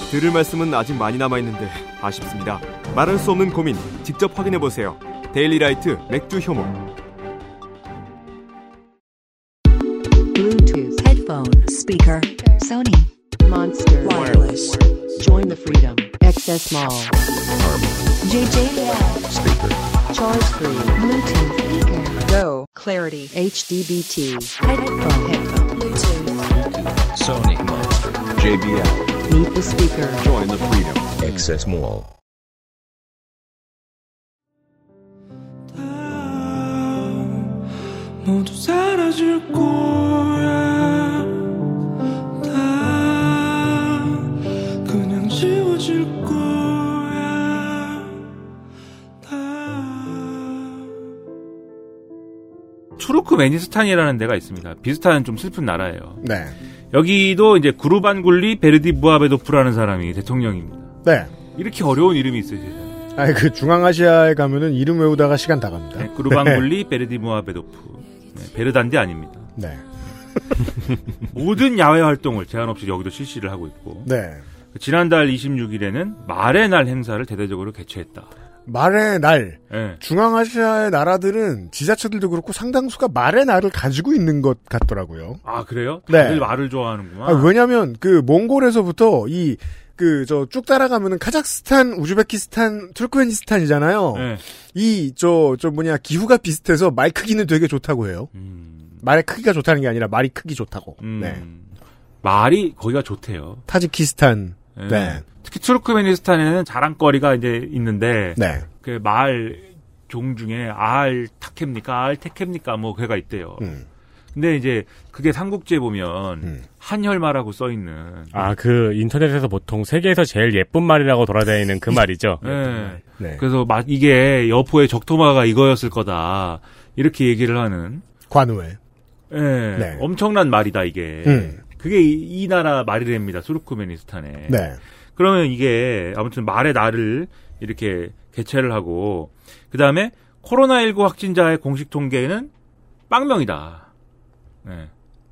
들을 말씀은 아직 많이 남아있는데 아쉽습니다. 말할 수 없는 고민 직접 확인해보세요. 데일리라이트 맥주 효모. Bluetooth, headphone, speaker, Sony, Monster, Wireless. Join the freedom. Access Mall. JJL. Speaker. Charge free. Bluetooth. Speaker. Go. Clarity. HDBT. Headphone. Headphone. Bluetooth. Sony Monster. JBL. Meet the speaker. Join the freedom. Access Mall. 모두 사라질 거야 다 그냥 지워질 거야 투르크메니스탄이라는 데가 있습니다. 비슷한 좀 슬픈 나라예요. 네. 여기도 이제 구르반굴리 베르디 무하베도프라는 사람이 대통령입니다. 네. 이렇게 어려운 이름이 있어요. 세상에. 아니, 그 중앙아시아에 가면은 이름 외우다가 시간 다 갑니다. 네, 구르반굴리 베르디 무하베도프. 네, 베르단데 아닙니다. 네. 모든 야외 활동을 제한 없이 여기도 실시를 하고 있고 네. 지난달 26일에는 말의 날 행사를 대대적으로 개최했다. 말의 날. 네. 중앙아시아의 나라들은 지자체들도 그렇고 상당수가 말의 날을 가지고 있는 것 같더라고요. 아 그래요? 네. 다들 말을 좋아하는구나. 아, 왜냐면 그 몽골에서부터 이 그 저 쭉 따라가면은 카자흐스탄, 우즈베키스탄, 투르크메니스탄이잖아요. 네. 이저저 뭐냐 기후가 비슷해서 말 크기는 되게 좋다고 해요. 말의 크기가 좋다는 게 아니라 말이 크기 좋다고. 음, 네. 말이 거기가 좋대요. 타지키스탄. 네. 네. 특히 투르크메니스탄에는 자랑거리가 이제 있는데 네. 그말종 중에 알 타케입니까 알 테케입니까 뭐 걔가 있대요. 음. 근데 이제 그게 삼국지에 보면 음. 한혈마라고 써 있는 아, 그 인터넷에서 보통 세계에서 제일 예쁜 말이라고 돌아다니는 그 말이죠. 네. 네. 그래서 막 이게 여포의 적토마가 이거였을 거다. 이렇게 얘기를 하는 관우에. 예. 네. 엄청난 말이다 이게. 음. 그게 이, 이 나라 말이랍니다. 투르크메니스탄에. 네. 그러면 이게 아무튼 말의 날을 이렇게 개최를 하고 그 다음에 코로나19 확진자의 공식 통계는 빵명이다. 네.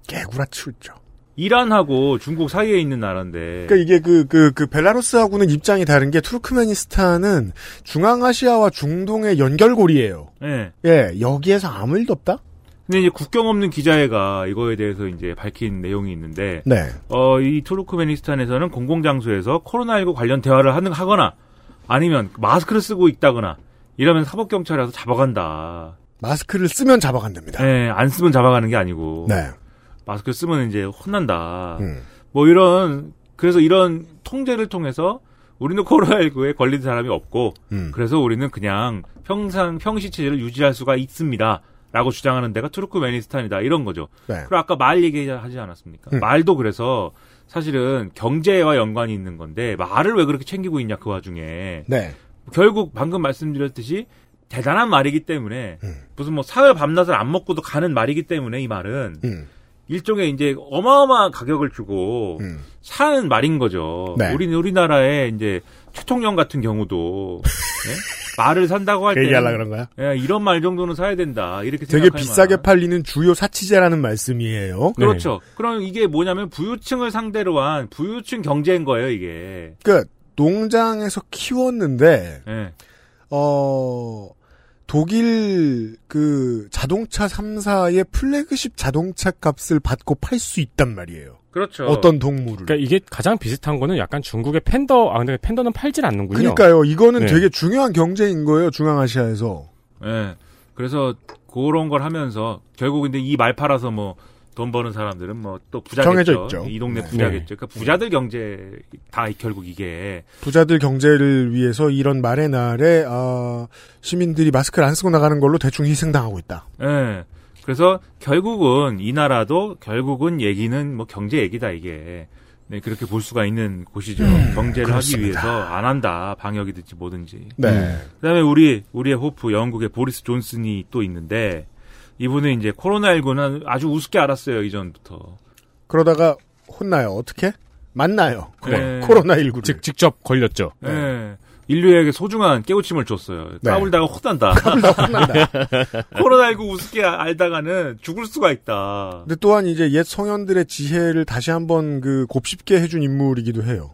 개구라치죠. 이란하고 중국 사이에 있는 나라인데. 그러니까 이게 그, 그, 그, 벨라루스하고는 입장이 다른 게 투르크메니스탄은 중앙아시아와 중동의 연결고리예요 네. 예, 여기에서 아무 일도 없다? 근데 이제 국경 없는 기자회가 이거에 대해서 이제 밝힌 내용이 있는데 네. 어, 이 투르크메니스탄에서는 공공장소에서 코로나19 관련 대화를 하는 하거나 아니면 마스크를 쓰고 있다거나 이러면 사법 경찰이 와서 잡아간다. 마스크를 쓰면 잡아간답니다. 네, 안 쓰면 잡아가는 게 아니고. 네. 마스크 쓰면 이제 혼난다. 음. 뭐 이런 그래서 이런 통제를 통해서 우리는 코로나19에 걸린 사람이 없고 음. 그래서 우리는 그냥 평상 평시 체제를 유지할 수가 있습니다. 라고 주장하는 데가 투르크메니스탄이다 이런 거죠. 네. 그리고 아까 말 얘기하지 않았습니까? 음. 말도 그래서 사실은 경제와 연관이 있는 건데 말을 왜 그렇게 챙기고 있냐 그 와중에 네. 결국 방금 말씀드렸듯이 대단한 말이기 때문에 음. 무슨 뭐 사흘 밤낮을 안 먹고도 가는 말이기 때문에 이 말은 음. 일종의 이제 어마어마한 가격을 주고 음. 사는 말인 거죠. 네. 우리 우리나라의 이제 최통령 같은 경우도 예? 말을 산다고 할그때 얘기하려고 그런 거야? 예, 이런 말 정도는 사야 된다. 이렇게 되게 비싸게 만한. 팔리는 주요 사치제라는 말씀이에요. 그렇죠. 그럼 이게 뭐냐면 부유층을 상대로 한 부유층 경제인 거예요, 이게. 그러니까 농장에서 키웠는데 예. 어 독일 그 자동차 3사의 플래그십 자동차 값을 받고 팔 수 있단 말이에요. 그렇죠. 어떤 동물을. 그러니까 이게 가장 비슷한 거는 약간 중국의 팬더, 아, 근데 팬더는 팔진 않는군요. 그러니까요. 이거는 네. 되게 중요한 경제인 거예요. 중앙아시아에서. 예. 그래서 그런 걸 하면서 결국 근데 이 말 팔아서 뭐 돈 버는 사람들은 뭐 또 부자겠죠. 정해져 있죠. 이 동네 네. 부자겠죠. 그러니까 부자들 경제 다 결국 이게 부자들 경제를 위해서 이런 말의 날에 아, 시민들이 마스크를 안 쓰고 나가는 걸로 대충 희생당하고 있다. 예. 그래서 결국은 이 나라도 결국은 얘기는 뭐 경제 얘기다 이게. 네, 그렇게 볼 수가 있는 곳이죠. 음, 경제를 하기 그렇습니다. 위해서 안 한다. 방역이든지 뭐든지. 네. 그다음에 우리 우리의 호프 영국의 보리스 존슨이 또 있는데 이분은 이제 코로나19는 아주 우습게 알았어요 이전부터. 그러다가 혼나요. 어떻게? 만나요. 네. 코로나19를. 즉, 직접 걸렸죠. 예. 인류에게 소중한 깨우침을 줬어요. 네. 까불다가 혼난다. 코로나19 우습게 알다가는 죽을 수가 있다. 근데 또한 이제 옛 성현들의 지혜를 다시 한번 그 곱씹게 해준 인물이기도 해요.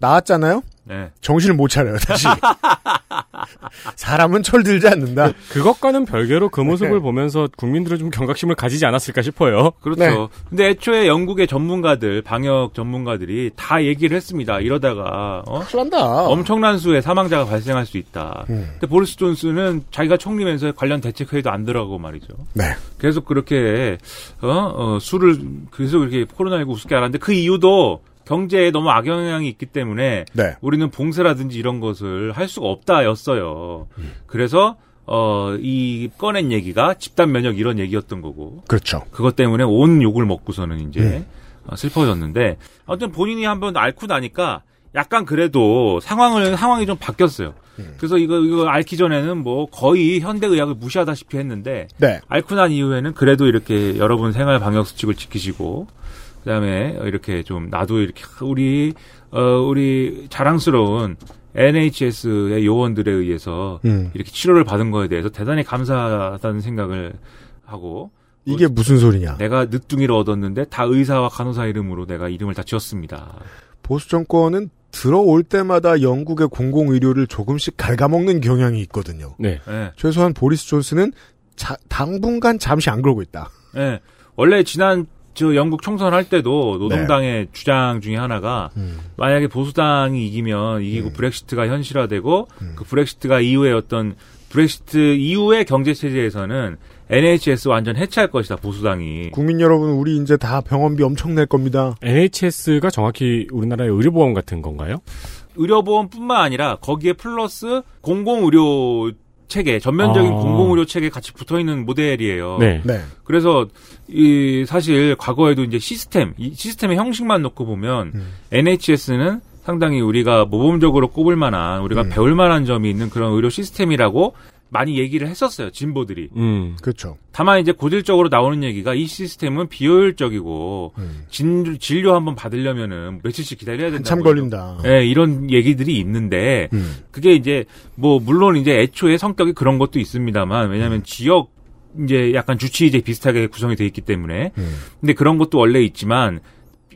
나왔잖아요? 네. 정신을 못 차려요, 다시. 사람은 철들지 않는다. 그것과는 별개로 그 모습을 네. 보면서 국민들은 좀 경각심을 가지지 않았을까 싶어요. 그렇죠. 네. 근데 애초에 영국의 전문가들, 방역 전문가들이 다 얘기를 했습니다. 이러다가 어? 큰일난다. 엄청난 수의 사망자가 발생할 수 있다. 음. 근데 보리스 존슨은 자기가 총리면서 관련 대책 회의도 안 들어가고 말이죠. 네. 계속 그렇게 어, 어, 술을 계속 이렇게 코로나19 우습게 알았는데 그 이유도 경제에 너무 악영향이 있기 때문에 네. 우리는 봉쇄라든지 이런 것을 할 수가 없다였어요. 그래서 어, 이 꺼낸 얘기가 집단 면역 이런 얘기였던 거고. 그렇죠. 그것 때문에 온 욕을 먹고서는 이제 음. 어, 슬퍼졌는데 아무튼 본인이 한번 앓고 나니까 약간 그래도 상황을 상황이 좀 바뀌었어요. 음. 그래서 이거 이거 앓기 전에는 뭐 거의 현대 의학을 무시하다시피 했는데 네. 앓고 난 이후에는 그래도 이렇게 여러분 생활 방역 수칙을 지키시고 그다음에 이렇게 좀 나도 이렇게 우리 어 우리 자랑스러운 NHS의 요원들에 의해서 음. 이렇게 치료를 받은 거에 대해서 대단히 감사하다는 생각을 하고 이게 무슨 소리냐. 내가 늦둥이를 얻었는데 다 의사와 간호사 이름으로 내가 이름을 다 지었습니다. 보수 정권은 들어올 때마다 영국의 공공의료를 조금씩 갉아먹는 경향이 있거든요. 네. 예. 최소한 보리스 존슨은 자- 당분간 잠시 안 그러고 있다. 예. 원래 지난 저 영국 총선 할 때도 노동당의 네. 주장 중에 하나가 음. 만약에 보수당이 이기면 이기고 브렉시트가 현실화되고 그 브렉시트가 이후에 어떤 브렉시트 이후의 경제 체제에서는 NHS 완전 해체할 것이다 보수당이. 국민 여러분, 우리 이제 다 병원비 엄청 낼 겁니다. NHS가 정확히 우리나라의 의료보험 같은 건가요? 의료보험뿐만 아니라 거기에 플러스 공공의료 체계, 전면적인 아. 공공의료 체계 같이 붙어 있는 모델이에요. 네. 네. 그래서 이 사실 과거에도 이제 시스템, 이 시스템의 형식만 놓고 보면 음. NHS는 상당히 우리가 모범적으로 꼽을 만한 우리가 음. 배울 만한 점이 있는 그런 의료 시스템이라고 많이 얘기를 했었어요 진보들이. 음. 그렇죠. 다만 이제 고질적으로 나오는 얘기가 이 시스템은 비효율적이고 음. 진, 진료 한번 받으려면은 며칠씩 기다려야 된다. 한참 걸린다. 예, 이런 얘기들이 있는데 음. 그게 이제 뭐 물론 이제 애초에 성격이 그런 것도 있습니다만 왜냐하면 지역 이제 약간 주치의제 비슷하게 구성이 돼 있기 때문에 음. 근데 그런 것도 원래 있지만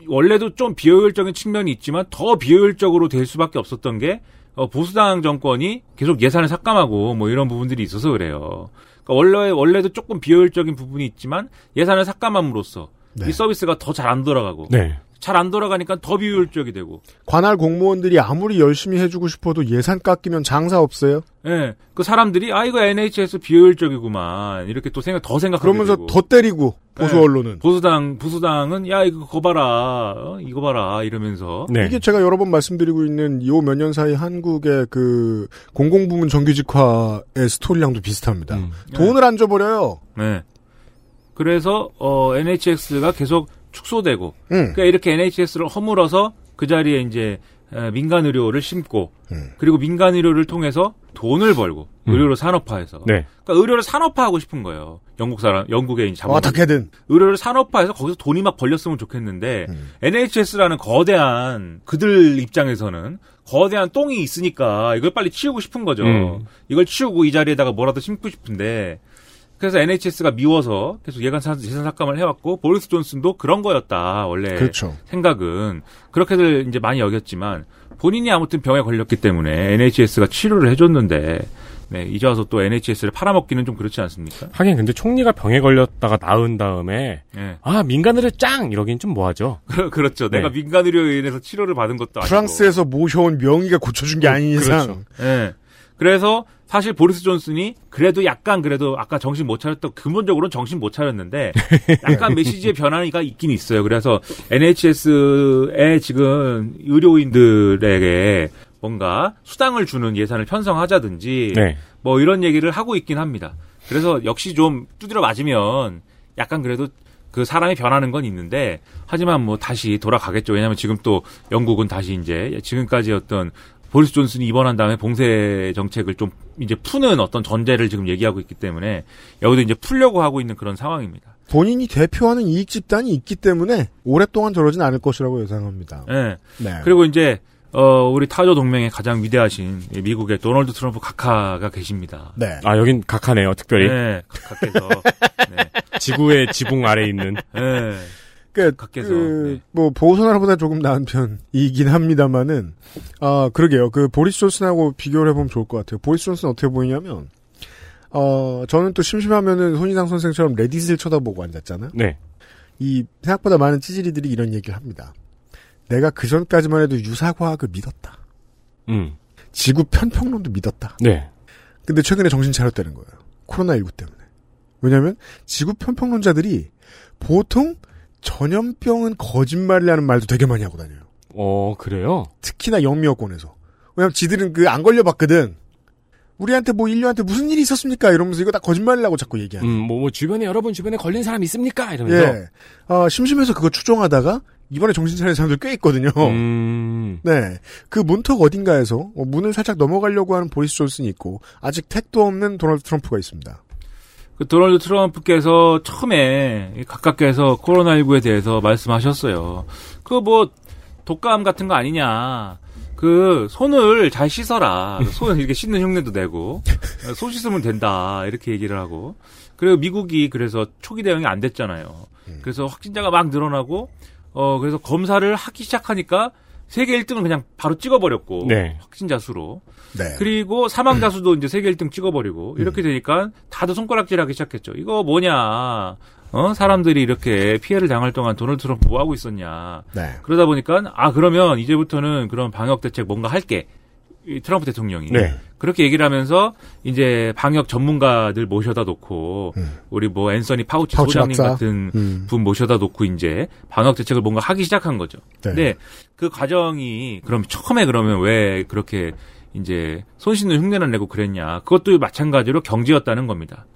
원래도 좀 비효율적인 측면이 있지만 더 비효율적으로 될 수밖에 없었던 게 어, 보수당 정권이 계속 예산을 삭감하고 뭐 이런 부분들이 있어서 그래요. 그러니까 원래 원래도 조금 비효율적인 부분이 있지만 예산을 삭감함으로써 네. 이 서비스가 더 잘 안 돌아가고 네. 잘 안 돌아가니까 더 비효율적이 되고 관할 공무원들이 아무리 열심히 해주고 싶어도 예산 깎이면 장사 없어요. 예, 그 사람들이 아 이거 NHS 비효율적이구만 이렇게 또 생각 더 생각하게 그러면서 되고. 더 때리고 보수 네. 언론은 보수당 보수당은 야 이거 거 봐라 어? 이거 봐라 이러면서 네. 이게 제가 여러 번 말씀드리고 있는 이몇년 사이 한국의 그 공공부문 정규직화의 스토리랑도 비슷합니다. 음. 돈을 안 줘버려요. 네. 그래서 어 NHS가 계속 축소되고 음. 그러니까 이렇게 NHS를 허물어서 그 자리에 이제 에, 민간 의료를 심고 음. 그리고 민간 의료를 통해서 돈을 벌고 음. 의료를 산업화해서 네. 그러니까 의료를 산업화하고 싶은 거예요. 영국 사람 영국의 이제 자본 어떻게든 의료를 산업화해서 거기서 돈이 막 벌렸으면 좋겠는데 음. NHS라는 거대한 그들 입장에서는 거대한 똥이 있으니까 이걸 빨리 치우고 싶은 거죠. 음. 이걸 치우고 이 자리에다가 뭐라도 심고 싶은데 그래서 NHS가 미워서 계속 예산 사- 예산 삭감을 해왔고 보리스 존슨도 그런 거였다 원래 그렇죠. 생각은 그렇게들 이제 많이 여겼지만 본인이 아무튼 병에 걸렸기 때문에 NHS가 치료를 해줬는데 네, 이제 와서 또 NHS를 팔아먹기는 좀 그렇지 않습니까? 하긴 근데 총리가 병에 걸렸다가 나은 다음에 예. 아 민간의료 짱 이러긴 좀 뭐하죠. 그렇죠. 네. 내가 민간 의료에 인해서 치료를 받은 것도 아니고. 프랑스에서 모셔온 명의가 고쳐준 게 아닌 이상 예. 그래서 사실 보리스 존슨이 그래도 약간 그래도 아까 정신 못 차렸던 근본적으로는 정신 못 차렸는데 약간 메시지의 변화가 있긴 있어요. 그래서 NHS에 지금 의료인들에게 뭔가 수당을 주는 예산을 편성하자든지 네. 뭐 이런 얘기를 하고 있긴 합니다. 그래서 역시 좀 두드려 맞으면 약간 그래도 그 사람이 변하는 건 있는데 하지만 뭐 다시 돌아가겠죠. 왜냐하면 지금 또 영국은 다시 이제 지금까지 어떤 보리스 존슨이 입원한 다음에 봉쇄 정책을 좀 이제 푸는 어떤 전제를 지금 얘기하고 있기 때문에 여기도 이제 풀려고 하고 있는 그런 상황입니다. 본인이 대표하는 이익 집단이 있기 때문에 오랫동안 저러진 않을 것이라고 예상합니다. 예. 네. 그리고 이제 어 우리 타조 동맹의 가장 위대하신 이 미국의 도널드 트럼프 각하가 계십니다. 네. 아 여긴 각하네요 특별히 네, 각하께서 네. 지구의 지붕 아래 있는 네. 그러니까 각께서, 그, 네. 뭐 보우선화보다 조금 나은 편이긴 합니다만은 아 그러게요. 그 보리스 존슨하고 비교를 해보면 좋을 것 같아요. 보리스 존슨 어떻게 보이냐면 어 저는 또 심심하면은 손희상 선생처럼 레딧을 쳐다보고 앉았잖아요. 네. 이 생각보다 많은 찌질이들이 이런 얘기를 합니다. 내가 그 전까지만 해도 유사과학을 믿었다. 음. 지구 편평론도 믿었다. 네. 근데 최근에 정신 차렸다는 거예요. 코로나19 때문에. 왜냐하면 지구 편평론자들이 보통 전염병은 거짓말이라는 말도 되게 많이 하고 다녀요. 어 그래요? 특히나 영미여권에서. 왜냐면 지들은 그 안 걸려봤거든. 우리한테 뭐 인류한테 무슨 일이 있었습니까? 이러면서 이거 다 거짓말이라고 자꾸 얘기하는. 음 뭐 뭐 주변에 여러분 주변에 걸린 사람 있습니까? 이러면서 예. 아, 심심해서 그거 추종하다가 이번에 정신 차린 사람들 꽤 있거든요. 음. 네. 그 문턱 어딘가에서 어, 문을 살짝 넘어가려고 하는 보리스 존슨이 있고 아직 택도 없는 도널드 트럼프가 있습니다. 그 도널드 트럼프께서 처음에 이 가깝게서 코로나19에 대해서 말씀하셨어요. 그 뭐 독감 같은 거 아니냐. 그 손을 잘 씻어라. 손 이렇게 씻는 흉내도 내고 손 씻으면 된다. 이렇게 얘기를 하고. 그리고 미국이 그래서 초기 대응이 안 됐잖아요. 그래서 확진자가 막 늘어나고 어 그래서 검사를 하기 시작하니까 세계 1등을 그냥 바로 찍어버렸고 네. 확진자 수로. 네. 그리고 사망자 수도 이제 세계 1등 찍어버리고 이렇게 되니까 다들 손가락질하기 시작했죠. 이거 뭐냐? 어 사람들이 이렇게 피해를 당할 동안 도널드 트럼프 뭐 하고 있었냐? 네. 그러다 보니까 아 그러면 이제부터는 그런 방역 대책 뭔가 할게. 이 트럼프 대통령이 네. 그렇게 얘기를 하면서 이제 방역 전문가들 모셔다 놓고 음. 우리 뭐 앤서니 파우치, 파우치 소장님 박사. 같은 음. 분 모셔다 놓고 이제 방역 대책을 뭔가 하기 시작한 거죠. 네. 근데 그 과정이 그럼 처음에 그러면 왜 그렇게 이제 손 씻는 흉내를 내고 그랬냐. 그것도 마찬가지로 경제였다는 겁니다.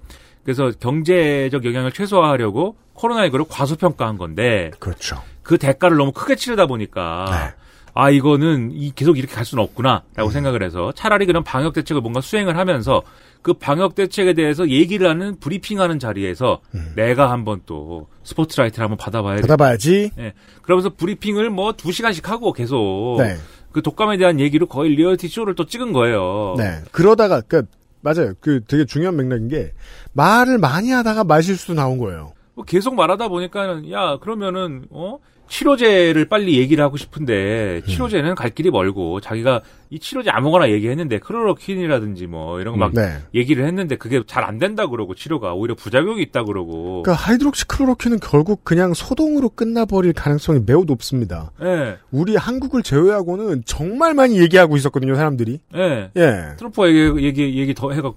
그래서 경제적 영향을 최소화하려고 코로나19를 과소평가한 건데 그렇죠. 그 대가를 너무 크게 치르다 보니까 아 이거는 이 계속 이렇게 갈 수는 없구나 라고 생각을 해서 차라리 그런 방역 대책을 뭔가 수행을 하면서 그 방역 대책에 대해서 얘기를 하는 브리핑하는 자리에서 내가 한번 또 스포트라이트를 한번 받아봐야 돼. 받아봐야지. 예. 그러면서 브리핑을 뭐 두 시간씩 하고 계속 네. 그 독감에 대한 얘기로 거의 리얼리티 쇼를 또 찍은 거예요. 네. 그러다가 그 맞아요. 그 되게 중요한 맥락인 게 말을 많이 하다가 말실수도 나온 거예요. 뭐 계속 말하다 보니까는 야 그러면은 어 치료제를 빨리 얘기를 하고 음. 싶은데 치료제는 갈 길이 멀고 자기가 이 치료제 아무거나 얘기했는데 클로로퀸이라든지 뭐 이런 거막 네. 얘기를 했는데 그게 잘 안 된다 그러고 치료가 오히려 부작용이 있다 그러고 그러니까 하이드록시클로로퀸은 결국 그냥 소동으로 끝나버릴 가능성이 매우 높습니다. 예. 우리 한국을 제외하고는 정말 많이 얘기하고 있었거든요, 사람들이. 예. 예. 트럼프가 얘기, 얘기, 얘기 더 해가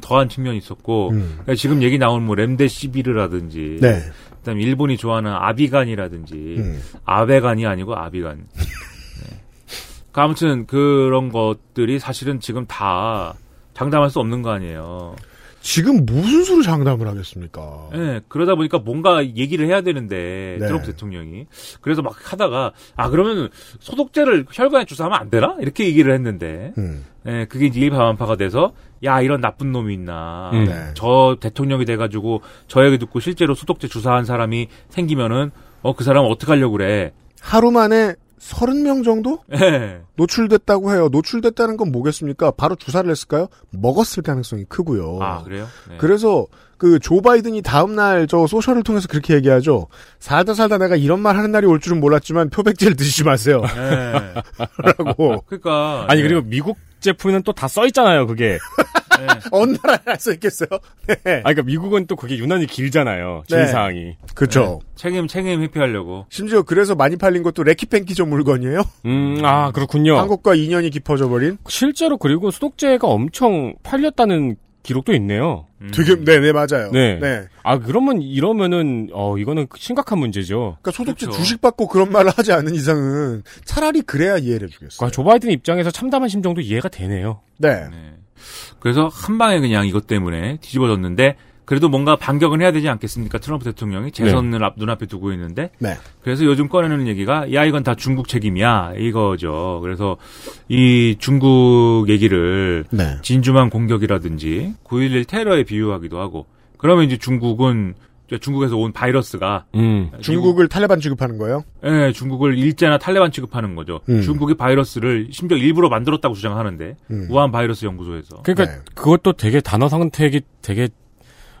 더한 측면이 있었고, 그러니까 지금 얘기 나온 뭐 렘데시비르라든지, 음. 네. 그다음 일본이 좋아하는 아비간이라든지, 음. 아베간이 아니고 아비간. 네. 그 아무튼 그런 것들이 사실은 지금 다 장담할 수 없는 거 아니에요. 지금 무슨 수로 장담을 하겠습니까? 예, 그러다 보니까 뭔가 얘기를 해야 되는데 네. 트럼프 대통령이 그래서 막 하다가 아 그러면 소독제를 혈관에 주사하면 안 되나 이렇게 얘기를 했는데 음. 예, 그게 이제 일파만파가 돼서 야 이런 나쁜 놈이 있나 음. 네. 저 대통령이 돼가지고 저 얘기 듣고 실제로 소독제 주사한 사람이 생기면은 어 그 사람 어떻게 하려고 그래 하루 만에 30명 정도? 예. 노출됐다고 해요. 노출됐다는 건 뭐겠습니까? 바로 주사를 했을까요? 먹었을 가능성이 크고요. 아 그래요 네. 그래서 그 조 바이든이 다음 날 저 소셜을 통해서 그렇게 얘기하죠. 살다 살다 내가 이런 말 하는 날이 올 줄은 몰랐지만 표백제를 드시지 마세요. 예. 라고. 그러니까 아니 예. 그리고 미국 제품에는 또다 써 있잖아요. 그게. 어느 나라에 써 있겠어요? 네. 아 그러니까 미국은 또 그게 유난히 길잖아요. 네. 주의사항이. 그렇죠. 네. 책임 책임 회피하려고 심지어 그래서 많이 팔린 것도 레키펜키저 물건이에요. 음, 아 그렇군요. 한국과 인연이 깊어져 버린. 실제로 그리고 소독제가 엄청 팔렸다는 기록도 있네요. 되게 네네 맞아요. 네. 네. 아 그러면 이러면은 어 이거는 심각한 문제죠. 그러니까 소독제 그렇죠. 주식 받고 그런 말을 하지 않는 이상은 차라리 그래야 이해를 해주겠어요. 그러니까 조 바이든 입장에서 참담한 심정도 이해가 되네요. 네. 그래서 한 방에 그냥 이것 때문에 뒤집어졌는데 그래도 뭔가 반격은 해야 되지 않겠습니까? 트럼프 대통령이 재선을 앞, 눈앞에 두고 있는데 네. 그래서 요즘 꺼내는 얘기가 야 이건 다 중국 책임이야 이거죠. 그래서 이 중국 얘기를 네. 진주만 공격이라든지 9.11 테러에 비유하기도 하고 그러면 이제 중국은 중국에서 온 바이러스가 음. 중국을 탈레반 취급하는 거예요? 예, 중국을 일제나 탈레반 취급하는 거죠. 음. 중국이 바이러스를 심지어 일부러 만들었다고 주장하는데 음. 우한 바이러스 연구소에서 그러니까 네. 그것도 되게 단어 선택이 되게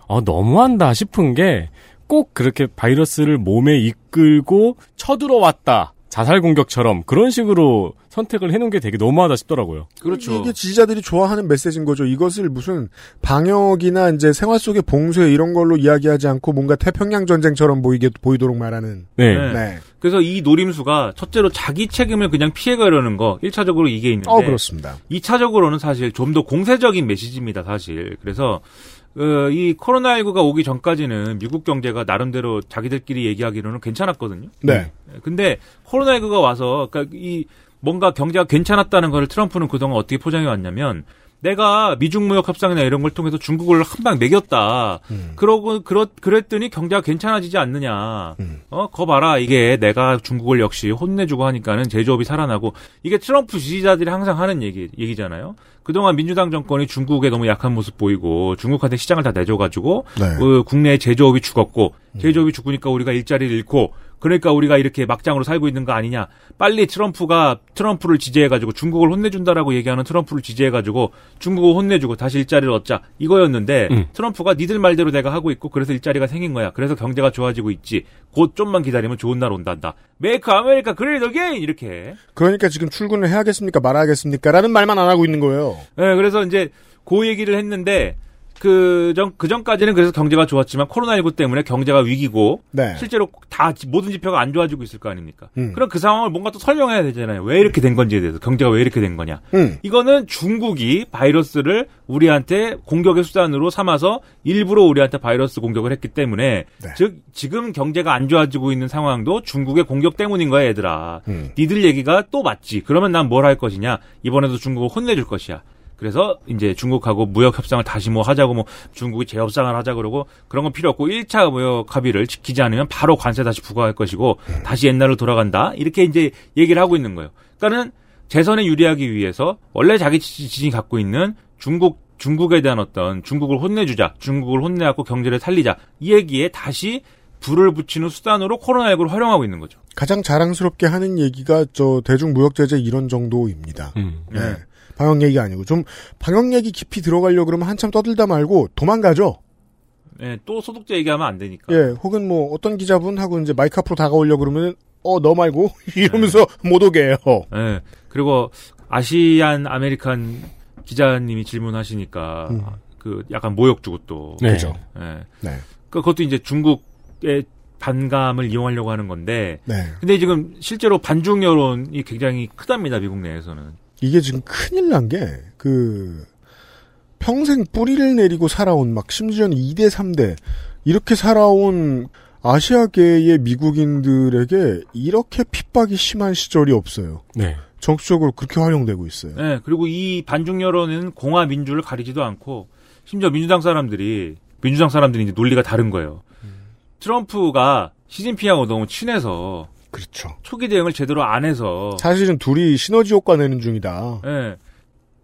어 너무한다 싶은 게 꼭 그렇게 바이러스를 몸에 이끌고 쳐들어왔다. 자살 공격처럼 그런 식으로 선택을 해놓은 게 되게 너무하다 싶더라고요. 그렇죠. 이게 지지자들이 좋아하는 메시지인 거죠. 이것을 무슨 방역이나 이제 생활 속의 봉쇄 이런 걸로 이야기하지 않고 뭔가 태평양 전쟁처럼 보이게 보이도록 말하는. 네. 네. 네. 그래서 이 노림수가 첫째로 자기 책임을 그냥 피해가려는 거 1차적으로 이게 있는데 어 그렇습니다. 2차적으로는 사실 좀 더 공세적인 메시지입니다, 사실. 그래서 어, 이 코로나19가 오기 전까지는 미국 경제가 나름대로 자기들끼리 얘기하기로는 괜찮았거든요. 네. 근데 코로나19가 와서 그러니까 이 뭔가 경제가 괜찮았다는 걸 트럼프는 그동안 어떻게 포장해 왔냐면 내가 미중 무역 협상이나 이런 걸 통해서 중국을 한 방 매겼다. 그러고 그렇 그랬더니 경제가 괜찮아지지 않느냐. 어, 거 봐라. 이게 내가 중국을 역시 혼내주고 하니까는 제조업이 살아나고 이게 트럼프 지지자들이 항상 하는 얘기 얘기잖아요. 그동안 민주당 정권이 중국에 너무 약한 모습 보이고 중국한테 시장을 다 내줘 가지고 네. 어, 국내 제조업이 죽었고 제조업이 죽으니까 우리가 일자리를 잃고 그러니까 우리가 이렇게 막장으로 살고 있는 거 아니냐. 빨리 트럼프가 트럼프를 지지해가지고 중국을 혼내준다라고 얘기하는 트럼프를 지지해가지고 중국을 혼내주고 다시 일자리를 얻자 이거였는데 음. 트럼프가 니들 말대로 내가 하고 있고 그래서 일자리가 생긴 거야. 그래서 경제가 좋아지고 있지. 곧 좀만 기다리면 좋은 날 온단다. Make America Great Again 이렇게. 그러니까 지금 출근을 해야겠습니까? 말아야겠습니까? 라는 말만 안 하고 있는 거예요. 네, 그래서 이제 그 얘기를 했는데 그 전, 그 전까지는 그래서 경제가 좋았지만 코로나19 때문에 경제가 위기고 네. 실제로 다 지- 모든 지표가 안 좋아지고 있을 거 아닙니까? 음. 그럼 그 상황을 뭔가 또 설명해야 되잖아요. 왜 이렇게 된 건지에 대해서 경제가 왜 이렇게 된 거냐. 음. 이거는 중국이 바이러스를 우리한테 공격의 수단으로 삼아서 일부러 우리한테 바이러스 공격을 했기 때문에 네. 즉 지금 경제가 안 좋아지고 있는 상황도 중국의 공격 때문인 거야 얘들아. 음. 니들 얘기가 또 맞지. 그러면 난 뭘 할 것이냐. 이번에도 중국을 혼내줄 것이야. 그래서 이제 중국하고 무역 협상을 다시 뭐 하자고 뭐 중국이 재협상을 하자 그러고 그런 건 필요 없고 1차 무역 합의를 지키지 않으면 바로 관세 다시 부과할 것이고 다시 옛날로 돌아간다. 이렇게 이제 얘기를 하고 있는 거예요. 그러니까는 재선에 유리하기 위해서 원래 자기 지- 지진이 갖고 있는 중국 중국에 대한 어떤 중국을 혼내주자, 중국을 혼내갖고 경제를 살리자 이 얘기에 다시 불을 붙이는 수단으로 코로나19를 활용하고 있는 거죠. 가장 자랑스럽게 하는 얘기가 저 대중무역제재 이런 정도입니다. 음. 네. 방역 얘기가 아니고 좀 방역 얘기 깊이 들어가려 그러면 한참 떠들다 말고 도망가죠. 예, 또 소독제 얘기하면 안 되니까. 예, 혹은 뭐 어떤 기자분하고 이제 마이크 앞으로 다가오려 그러면 어 너 말고 이러면서 못 오게 해요. 예. 그리고 Asian American 기자님이 질문하시니까 음. 그 약간 모욕 주고 또. 네. 그죠. 예. 네. 그- 그것도 이제 중국의 반감을 이용하려고 하는 건데. 네. 근데 지금 실제로 반중 여론이 굉장히 크답니다 미국 내에서는. 이게 지금 큰일 난 게 그 평생 뿌리를 내리고 살아온 막 심지어는 2대 3대 이렇게 살아온 아시아계의 미국인들에게 이렇게 핍박이 심한 시절이 없어요. 네. 정치적으로 그렇게 활용되고 있어요. 예. 그리고 이 반중 여론은 공화 민주를 가리지도 않고 심지어 민주당 사람들이 민주당 사람들이 이제 논리가 다른 거예요. 트럼프가 시진핑하고 너무 친해서 그렇죠. 초기 대응을 제대로 안 해서 사실은 둘이 시너지 효과 내는 중이다. 예.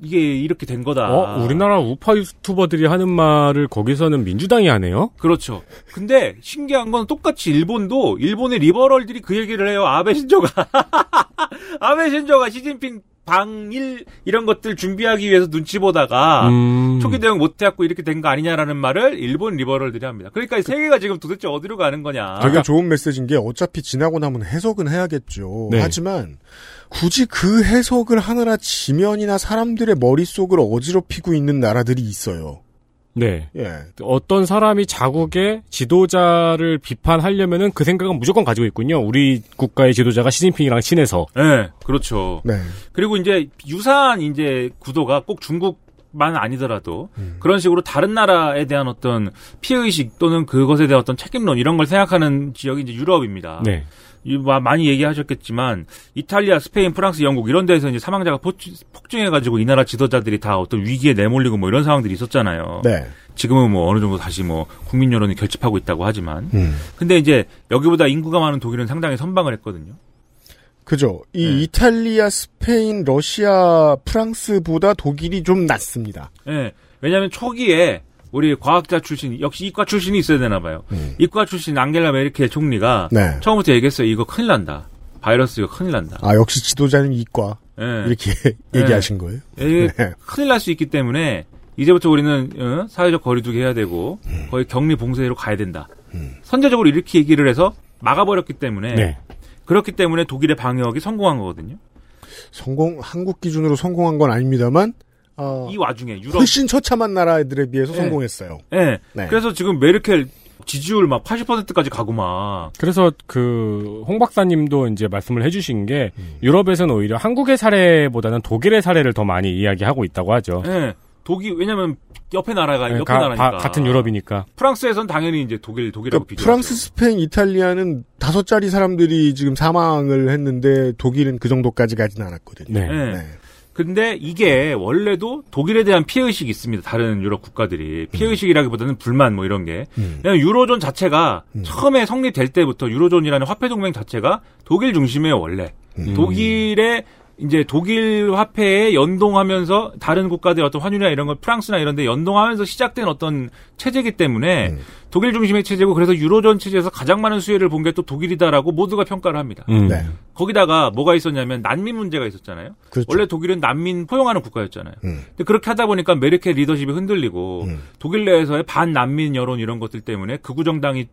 이게 이렇게 된 거다. 어, 우리나라 우파 유튜버들이 하는 말을 거기서는 민주당이 하네요? 그렇죠. 근데 신기한 건 똑같이 일본도 일본의 리버럴들이 그 얘기를 해요. 아베 신조가 아베 신조가 시진핑 방일 이런 것들 준비하기 위해서 눈치 보다가 음. 초기 대응 못 해갖고 이렇게 된 거 아니냐라는 말을 일본 리버럴들이 합니다. 그러니까 이 세계가 지금 도대체 어디로 가는 거냐. 되게 좋은 메시지인 게 어차피 지나고 나면 해석은 해야겠죠. 네. 하지만 굳이 그 해석을 하느라 지면이나 사람들의 머릿속을 어지럽히고 있는 나라들이 있어요. 네. 예. 어떤 사람이 자국의 지도자를 비판하려면은 그 생각은 무조건 가지고 있군요. 우리 국가의 지도자가 시진핑이랑 친해서. 네, 그렇죠. 네. 그리고 이제 유사한 이제 구도가 꼭 중국 만 아니더라도 음. 그런 식으로 다른 나라에 대한 어떤 피해의식 또는 그것에 대한 어떤 책임론 이런 걸 생각하는 지역이 이제 유럽입니다. 네. 많이 얘기하셨겠지만 이탈리아, 스페인, 프랑스, 영국 이런 데서 이제 사망자가 폭증해가지고 이 나라 지도자들이 다 어떤 위기에 내몰리고 뭐 이런 상황들이 있었잖아요. 네. 지금은 뭐 어느 정도 다시 뭐 국민 여론이 결집하고 있다고 하지만 음. 근데 이제 여기보다 인구가 많은 독일은 상당히 선방을 했거든요. 그죠. 이 네. 이탈리아, 스페인, 러시아, 프랑스보다 독일이 좀 낫습니다. 예. 왜냐하면 초기에 우리 과학자 출신 역시 이과 출신이 있어야 되나 봐요. 이과 출신 앙겔라 메르켈 총리가 음. 네. 처음부터 얘기했어요. 이거 큰일 난다. 바이러스 이거 큰일 난다. 아, 역시 지도자는 이과. 예. 이렇게 네. 얘기하신 거예요? 네. 큰일 날 수 있기 때문에 이제부터 우리는 어, 사회적 거리두기 해야 되고 음. 거의 격리 봉쇄로 가야 된다. 선제적으로 이렇게 얘기를 해서 막아버렸기 때문에 네. 그렇기 때문에 독일의 방역이 성공한 거거든요. 성공, 한국 기준으로 성공한 건 아닙니다만, 어, 이 와중에 유럽 훨씬 처참한 나라들에 비해서 네. 성공했어요. 예. 네. 그래서 지금 메르켈 지지율 막 80%까지 가고 막 그래서 그 홍 박사님도 이제 말씀을 해주신 게 음. 유럽에서는 오히려 한국의 사례보다는 독일의 사례를 더 많이 이야기하고 있다고 하죠. 예. 독일 왜냐면 옆에 나라가 네, 옆에 가- 나라니까 가- 같은 유럽이니까. 프랑스에선 당연히 이제 독일 독일하고 그러니까 비교. 프랑스, 스페인, 이탈리아는 다섯 짜리 사람들이 지금 사망을 했는데 독일은 그 정도까지 가진 않았거든요. 네. 예. 근데 이게 원래도 독일에 대한 피해 의식이 있습니다. 다른 유럽 국가들이 피해 의식이라기보다는 불만 뭐 이런 게. 음. 그냥 유로존 자체가 처음에 성립될 때부터 유로존이라는 화폐 동맹 자체가 독일 중심이에요 원래. 음. 독일의 이제 독일 화폐에 연동하면서 다른 국가들의 어떤 환율이나 이런 걸 프랑스나 이런 데 연동하면서 시작된 어떤 체제이기 때문에 음. 독일 중심의 체제고 그래서 유로존 체제에서 가장 많은 수혜를 본 게 또 독일이다라고 모두가 평가를 합니다. 음. 네. 거기다가 뭐가 있었냐면 난민 문제가 있었잖아요. 그렇죠. 원래 독일은 난민 포용하는 국가였잖아요. 음. 근데 그렇게 하다 보니까 메르켈 리더십이 흔들리고 음. 독일 내에서의 반난민 여론 이런 것들 때문에 극우 정당이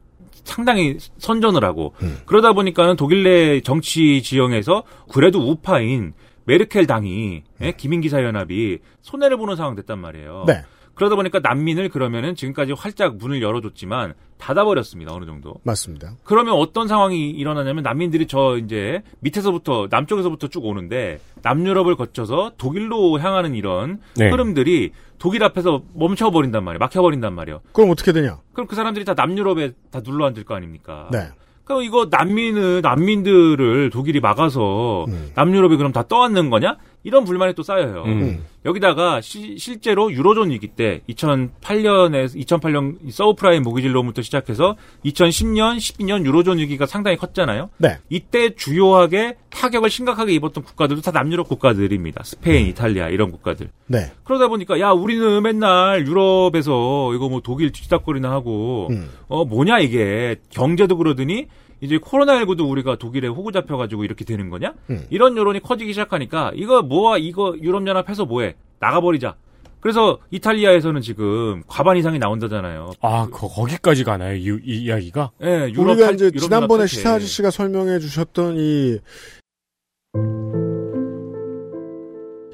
상당히 선전을 하고 음. 그러다 보니까는 독일 내 정치 지형에서 그래도 우파인 메르켈 당이 예, 기민기사연합이 손해를 보는 상황 됐단 말이에요. 네. 그러다 보니까 난민을 그러면은 지금까지 활짝 문을 열어줬지만 닫아버렸습니다. 어느 정도. 맞습니다. 그러면 어떤 상황이 일어나냐면 난민들이 저 이제 밑에서부터 남쪽에서부터 쭉 오는데 남유럽을 거쳐서 독일로 향하는 이런 네. 흐름들이 독일 앞에서 멈춰버린단 말이에요. 막혀버린단 말이에요. 그럼 어떻게 되냐? 그럼 그 사람들이 다 남유럽에 다 눌러 앉을 거 아닙니까? 네. 그럼 이거 난민을 난민들을 독일이 막아서 남유럽이 그럼 다 떠안는 거냐? 이런 불만이 또 쌓여요. 음. 여기다가 시- 실제로 유로존 위기 때 2008년에 2008년 서브프라임 모기지로부터 시작해서 2010년, 12년 유로존 위기가 상당히 컸잖아요. 네. 이때 주요하게 타격을 심각하게 입었던 국가들도 다 남유럽 국가들입니다. 스페인, 이탈리아 이런 국가들. 네. 그러다 보니까 야 우리는 맨날 유럽에서 이거 뭐 독일 뒤치다꺼리나 하고 음. 어 뭐냐 이게 경제도 그러더니 이제 코로나19도 우리가 독일에 호구 잡혀가지고 이렇게 되는 거냐? 음. 이런 여론이 커지기 시작하니까 이거 뭐야 이거 유럽연합해서 뭐해 나가버리자. 그래서 이탈리아에서는 지금 과반 이상이 나온다잖아요. 아, 거, 거기까지 가나요? 이, 이 이야기가? 예, 유럽 우리가 탈- 이제 유럽연합 지난번에. 시사 아저씨가 설명해 주셨던 이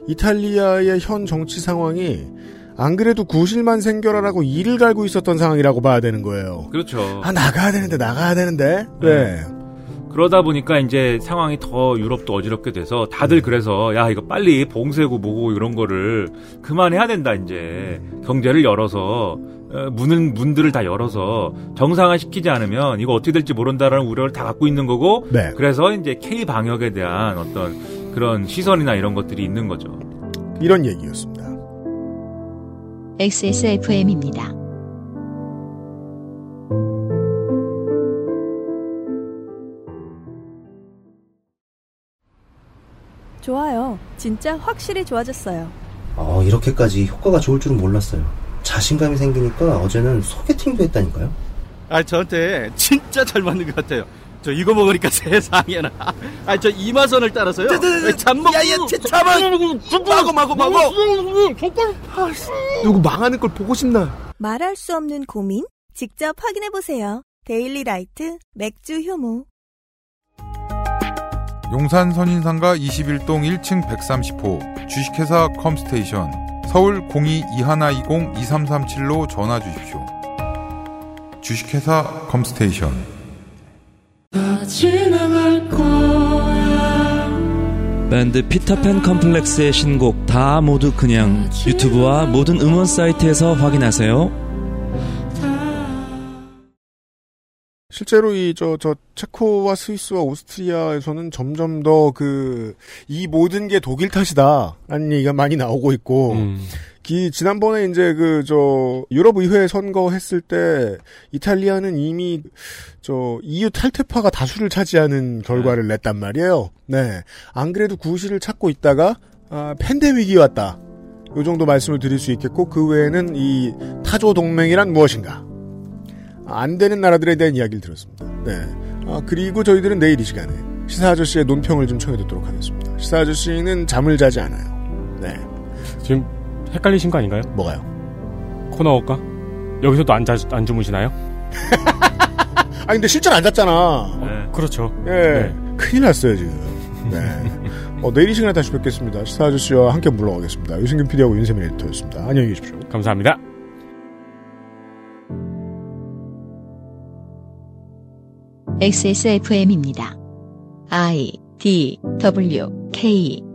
이탈리아의 현 정치 상황이 안 그래도 구실만 생겨라라고 이를 갈고 있었던 상황이라고 봐야 되는 거예요. 그렇죠. 아 나가야 되는데 나가야 되는데. 네. 그러다 보니까 이제 상황이 더 유럽도 어지럽게 돼서 다들 그래서 야 이거 빨리 봉쇄고 뭐고 이런 거를 그만해야 된다 이제 경제를 열어서 어, 문은 문들을 다 열어서 정상화 시키지 않으면 이거 어떻게 될지 모른다라는 우려를 다 갖고 있는 거고 네. 그래서 이제 K 방역에 대한 어떤 그런 시선이나 이런 것들이 있는 거죠. 이런 얘기였습니다. XSFM입니다. 좋아요. 진짜 확실히 좋아졌어요. 어, 이렇게까지 효과가 좋을 줄은 몰랐어요. 자신감이 생기니까 어제는 소개팅도 했다니까요. 아 저한테 진짜 잘 맞는 것 같아요. 저 이거 먹으니까 세상에나. 아 저 이마선을 따라서요. 잠먹. 야야 잠만. 마고 마고 마고. 누구 망하는 걸 보고 싶나? 말할 수 없는 고민? 직접 확인해 보세요. 데일리 라이트 맥주 효모. 용산 선인상가 21동 1층 130호 주식회사 컴스테이션 서울 02-2120-2337로 전화 주십시오. 주식회사 컴스테이션 밴드 피터팬 컴플렉스의 신곡 다 모두 그냥 유튜브와 모든 음원 사이트에서 확인하세요. 실제로 이 저 저 체코와 스위스와 오스트리아에서는 점점 더 그 이 모든 게 독일 탓이다라는 얘기가 많이 나오고 있고 기 지난번에 이제 그 저 유럽 의회 선거했을 때 이탈리아는 이미 저 EU 탈퇴파가 다수를 차지하는 결과를 냈단 말이에요. 네. 안 그래도 구실을 찾고 있다가 아, 팬데믹이 왔다. 요 정도 말씀을 드릴 수 있겠고 그 외에는 이 타조 동맹이란 무엇인가? 안 되는 나라들에 대한 이야기를 들었습니다. 네. 아, 그리고 저희들은 내일 이 시간에 시사 아저씨의 논평을 좀 청해 듣도록 하겠습니다. 시사 아저씨는 잠을 자지 않아요. 네. 지금 헷갈리신 거 아닌가요? 뭐가요? 코너가 여기서도 안, 자, 안 주무시나요? 아 근데 실제로 안 잤잖아. 그렇죠. 예. 큰일 났어요, 지금. 네. 어, 내일 이 시간에 다시 뵙겠습니다. 시사 아저씨와 함께 물러가겠습니다. 유승균 PD하고 윤세민 에디터였습니다. 안녕히 계십시오. 감사합니다. XSFM입니다. I D W K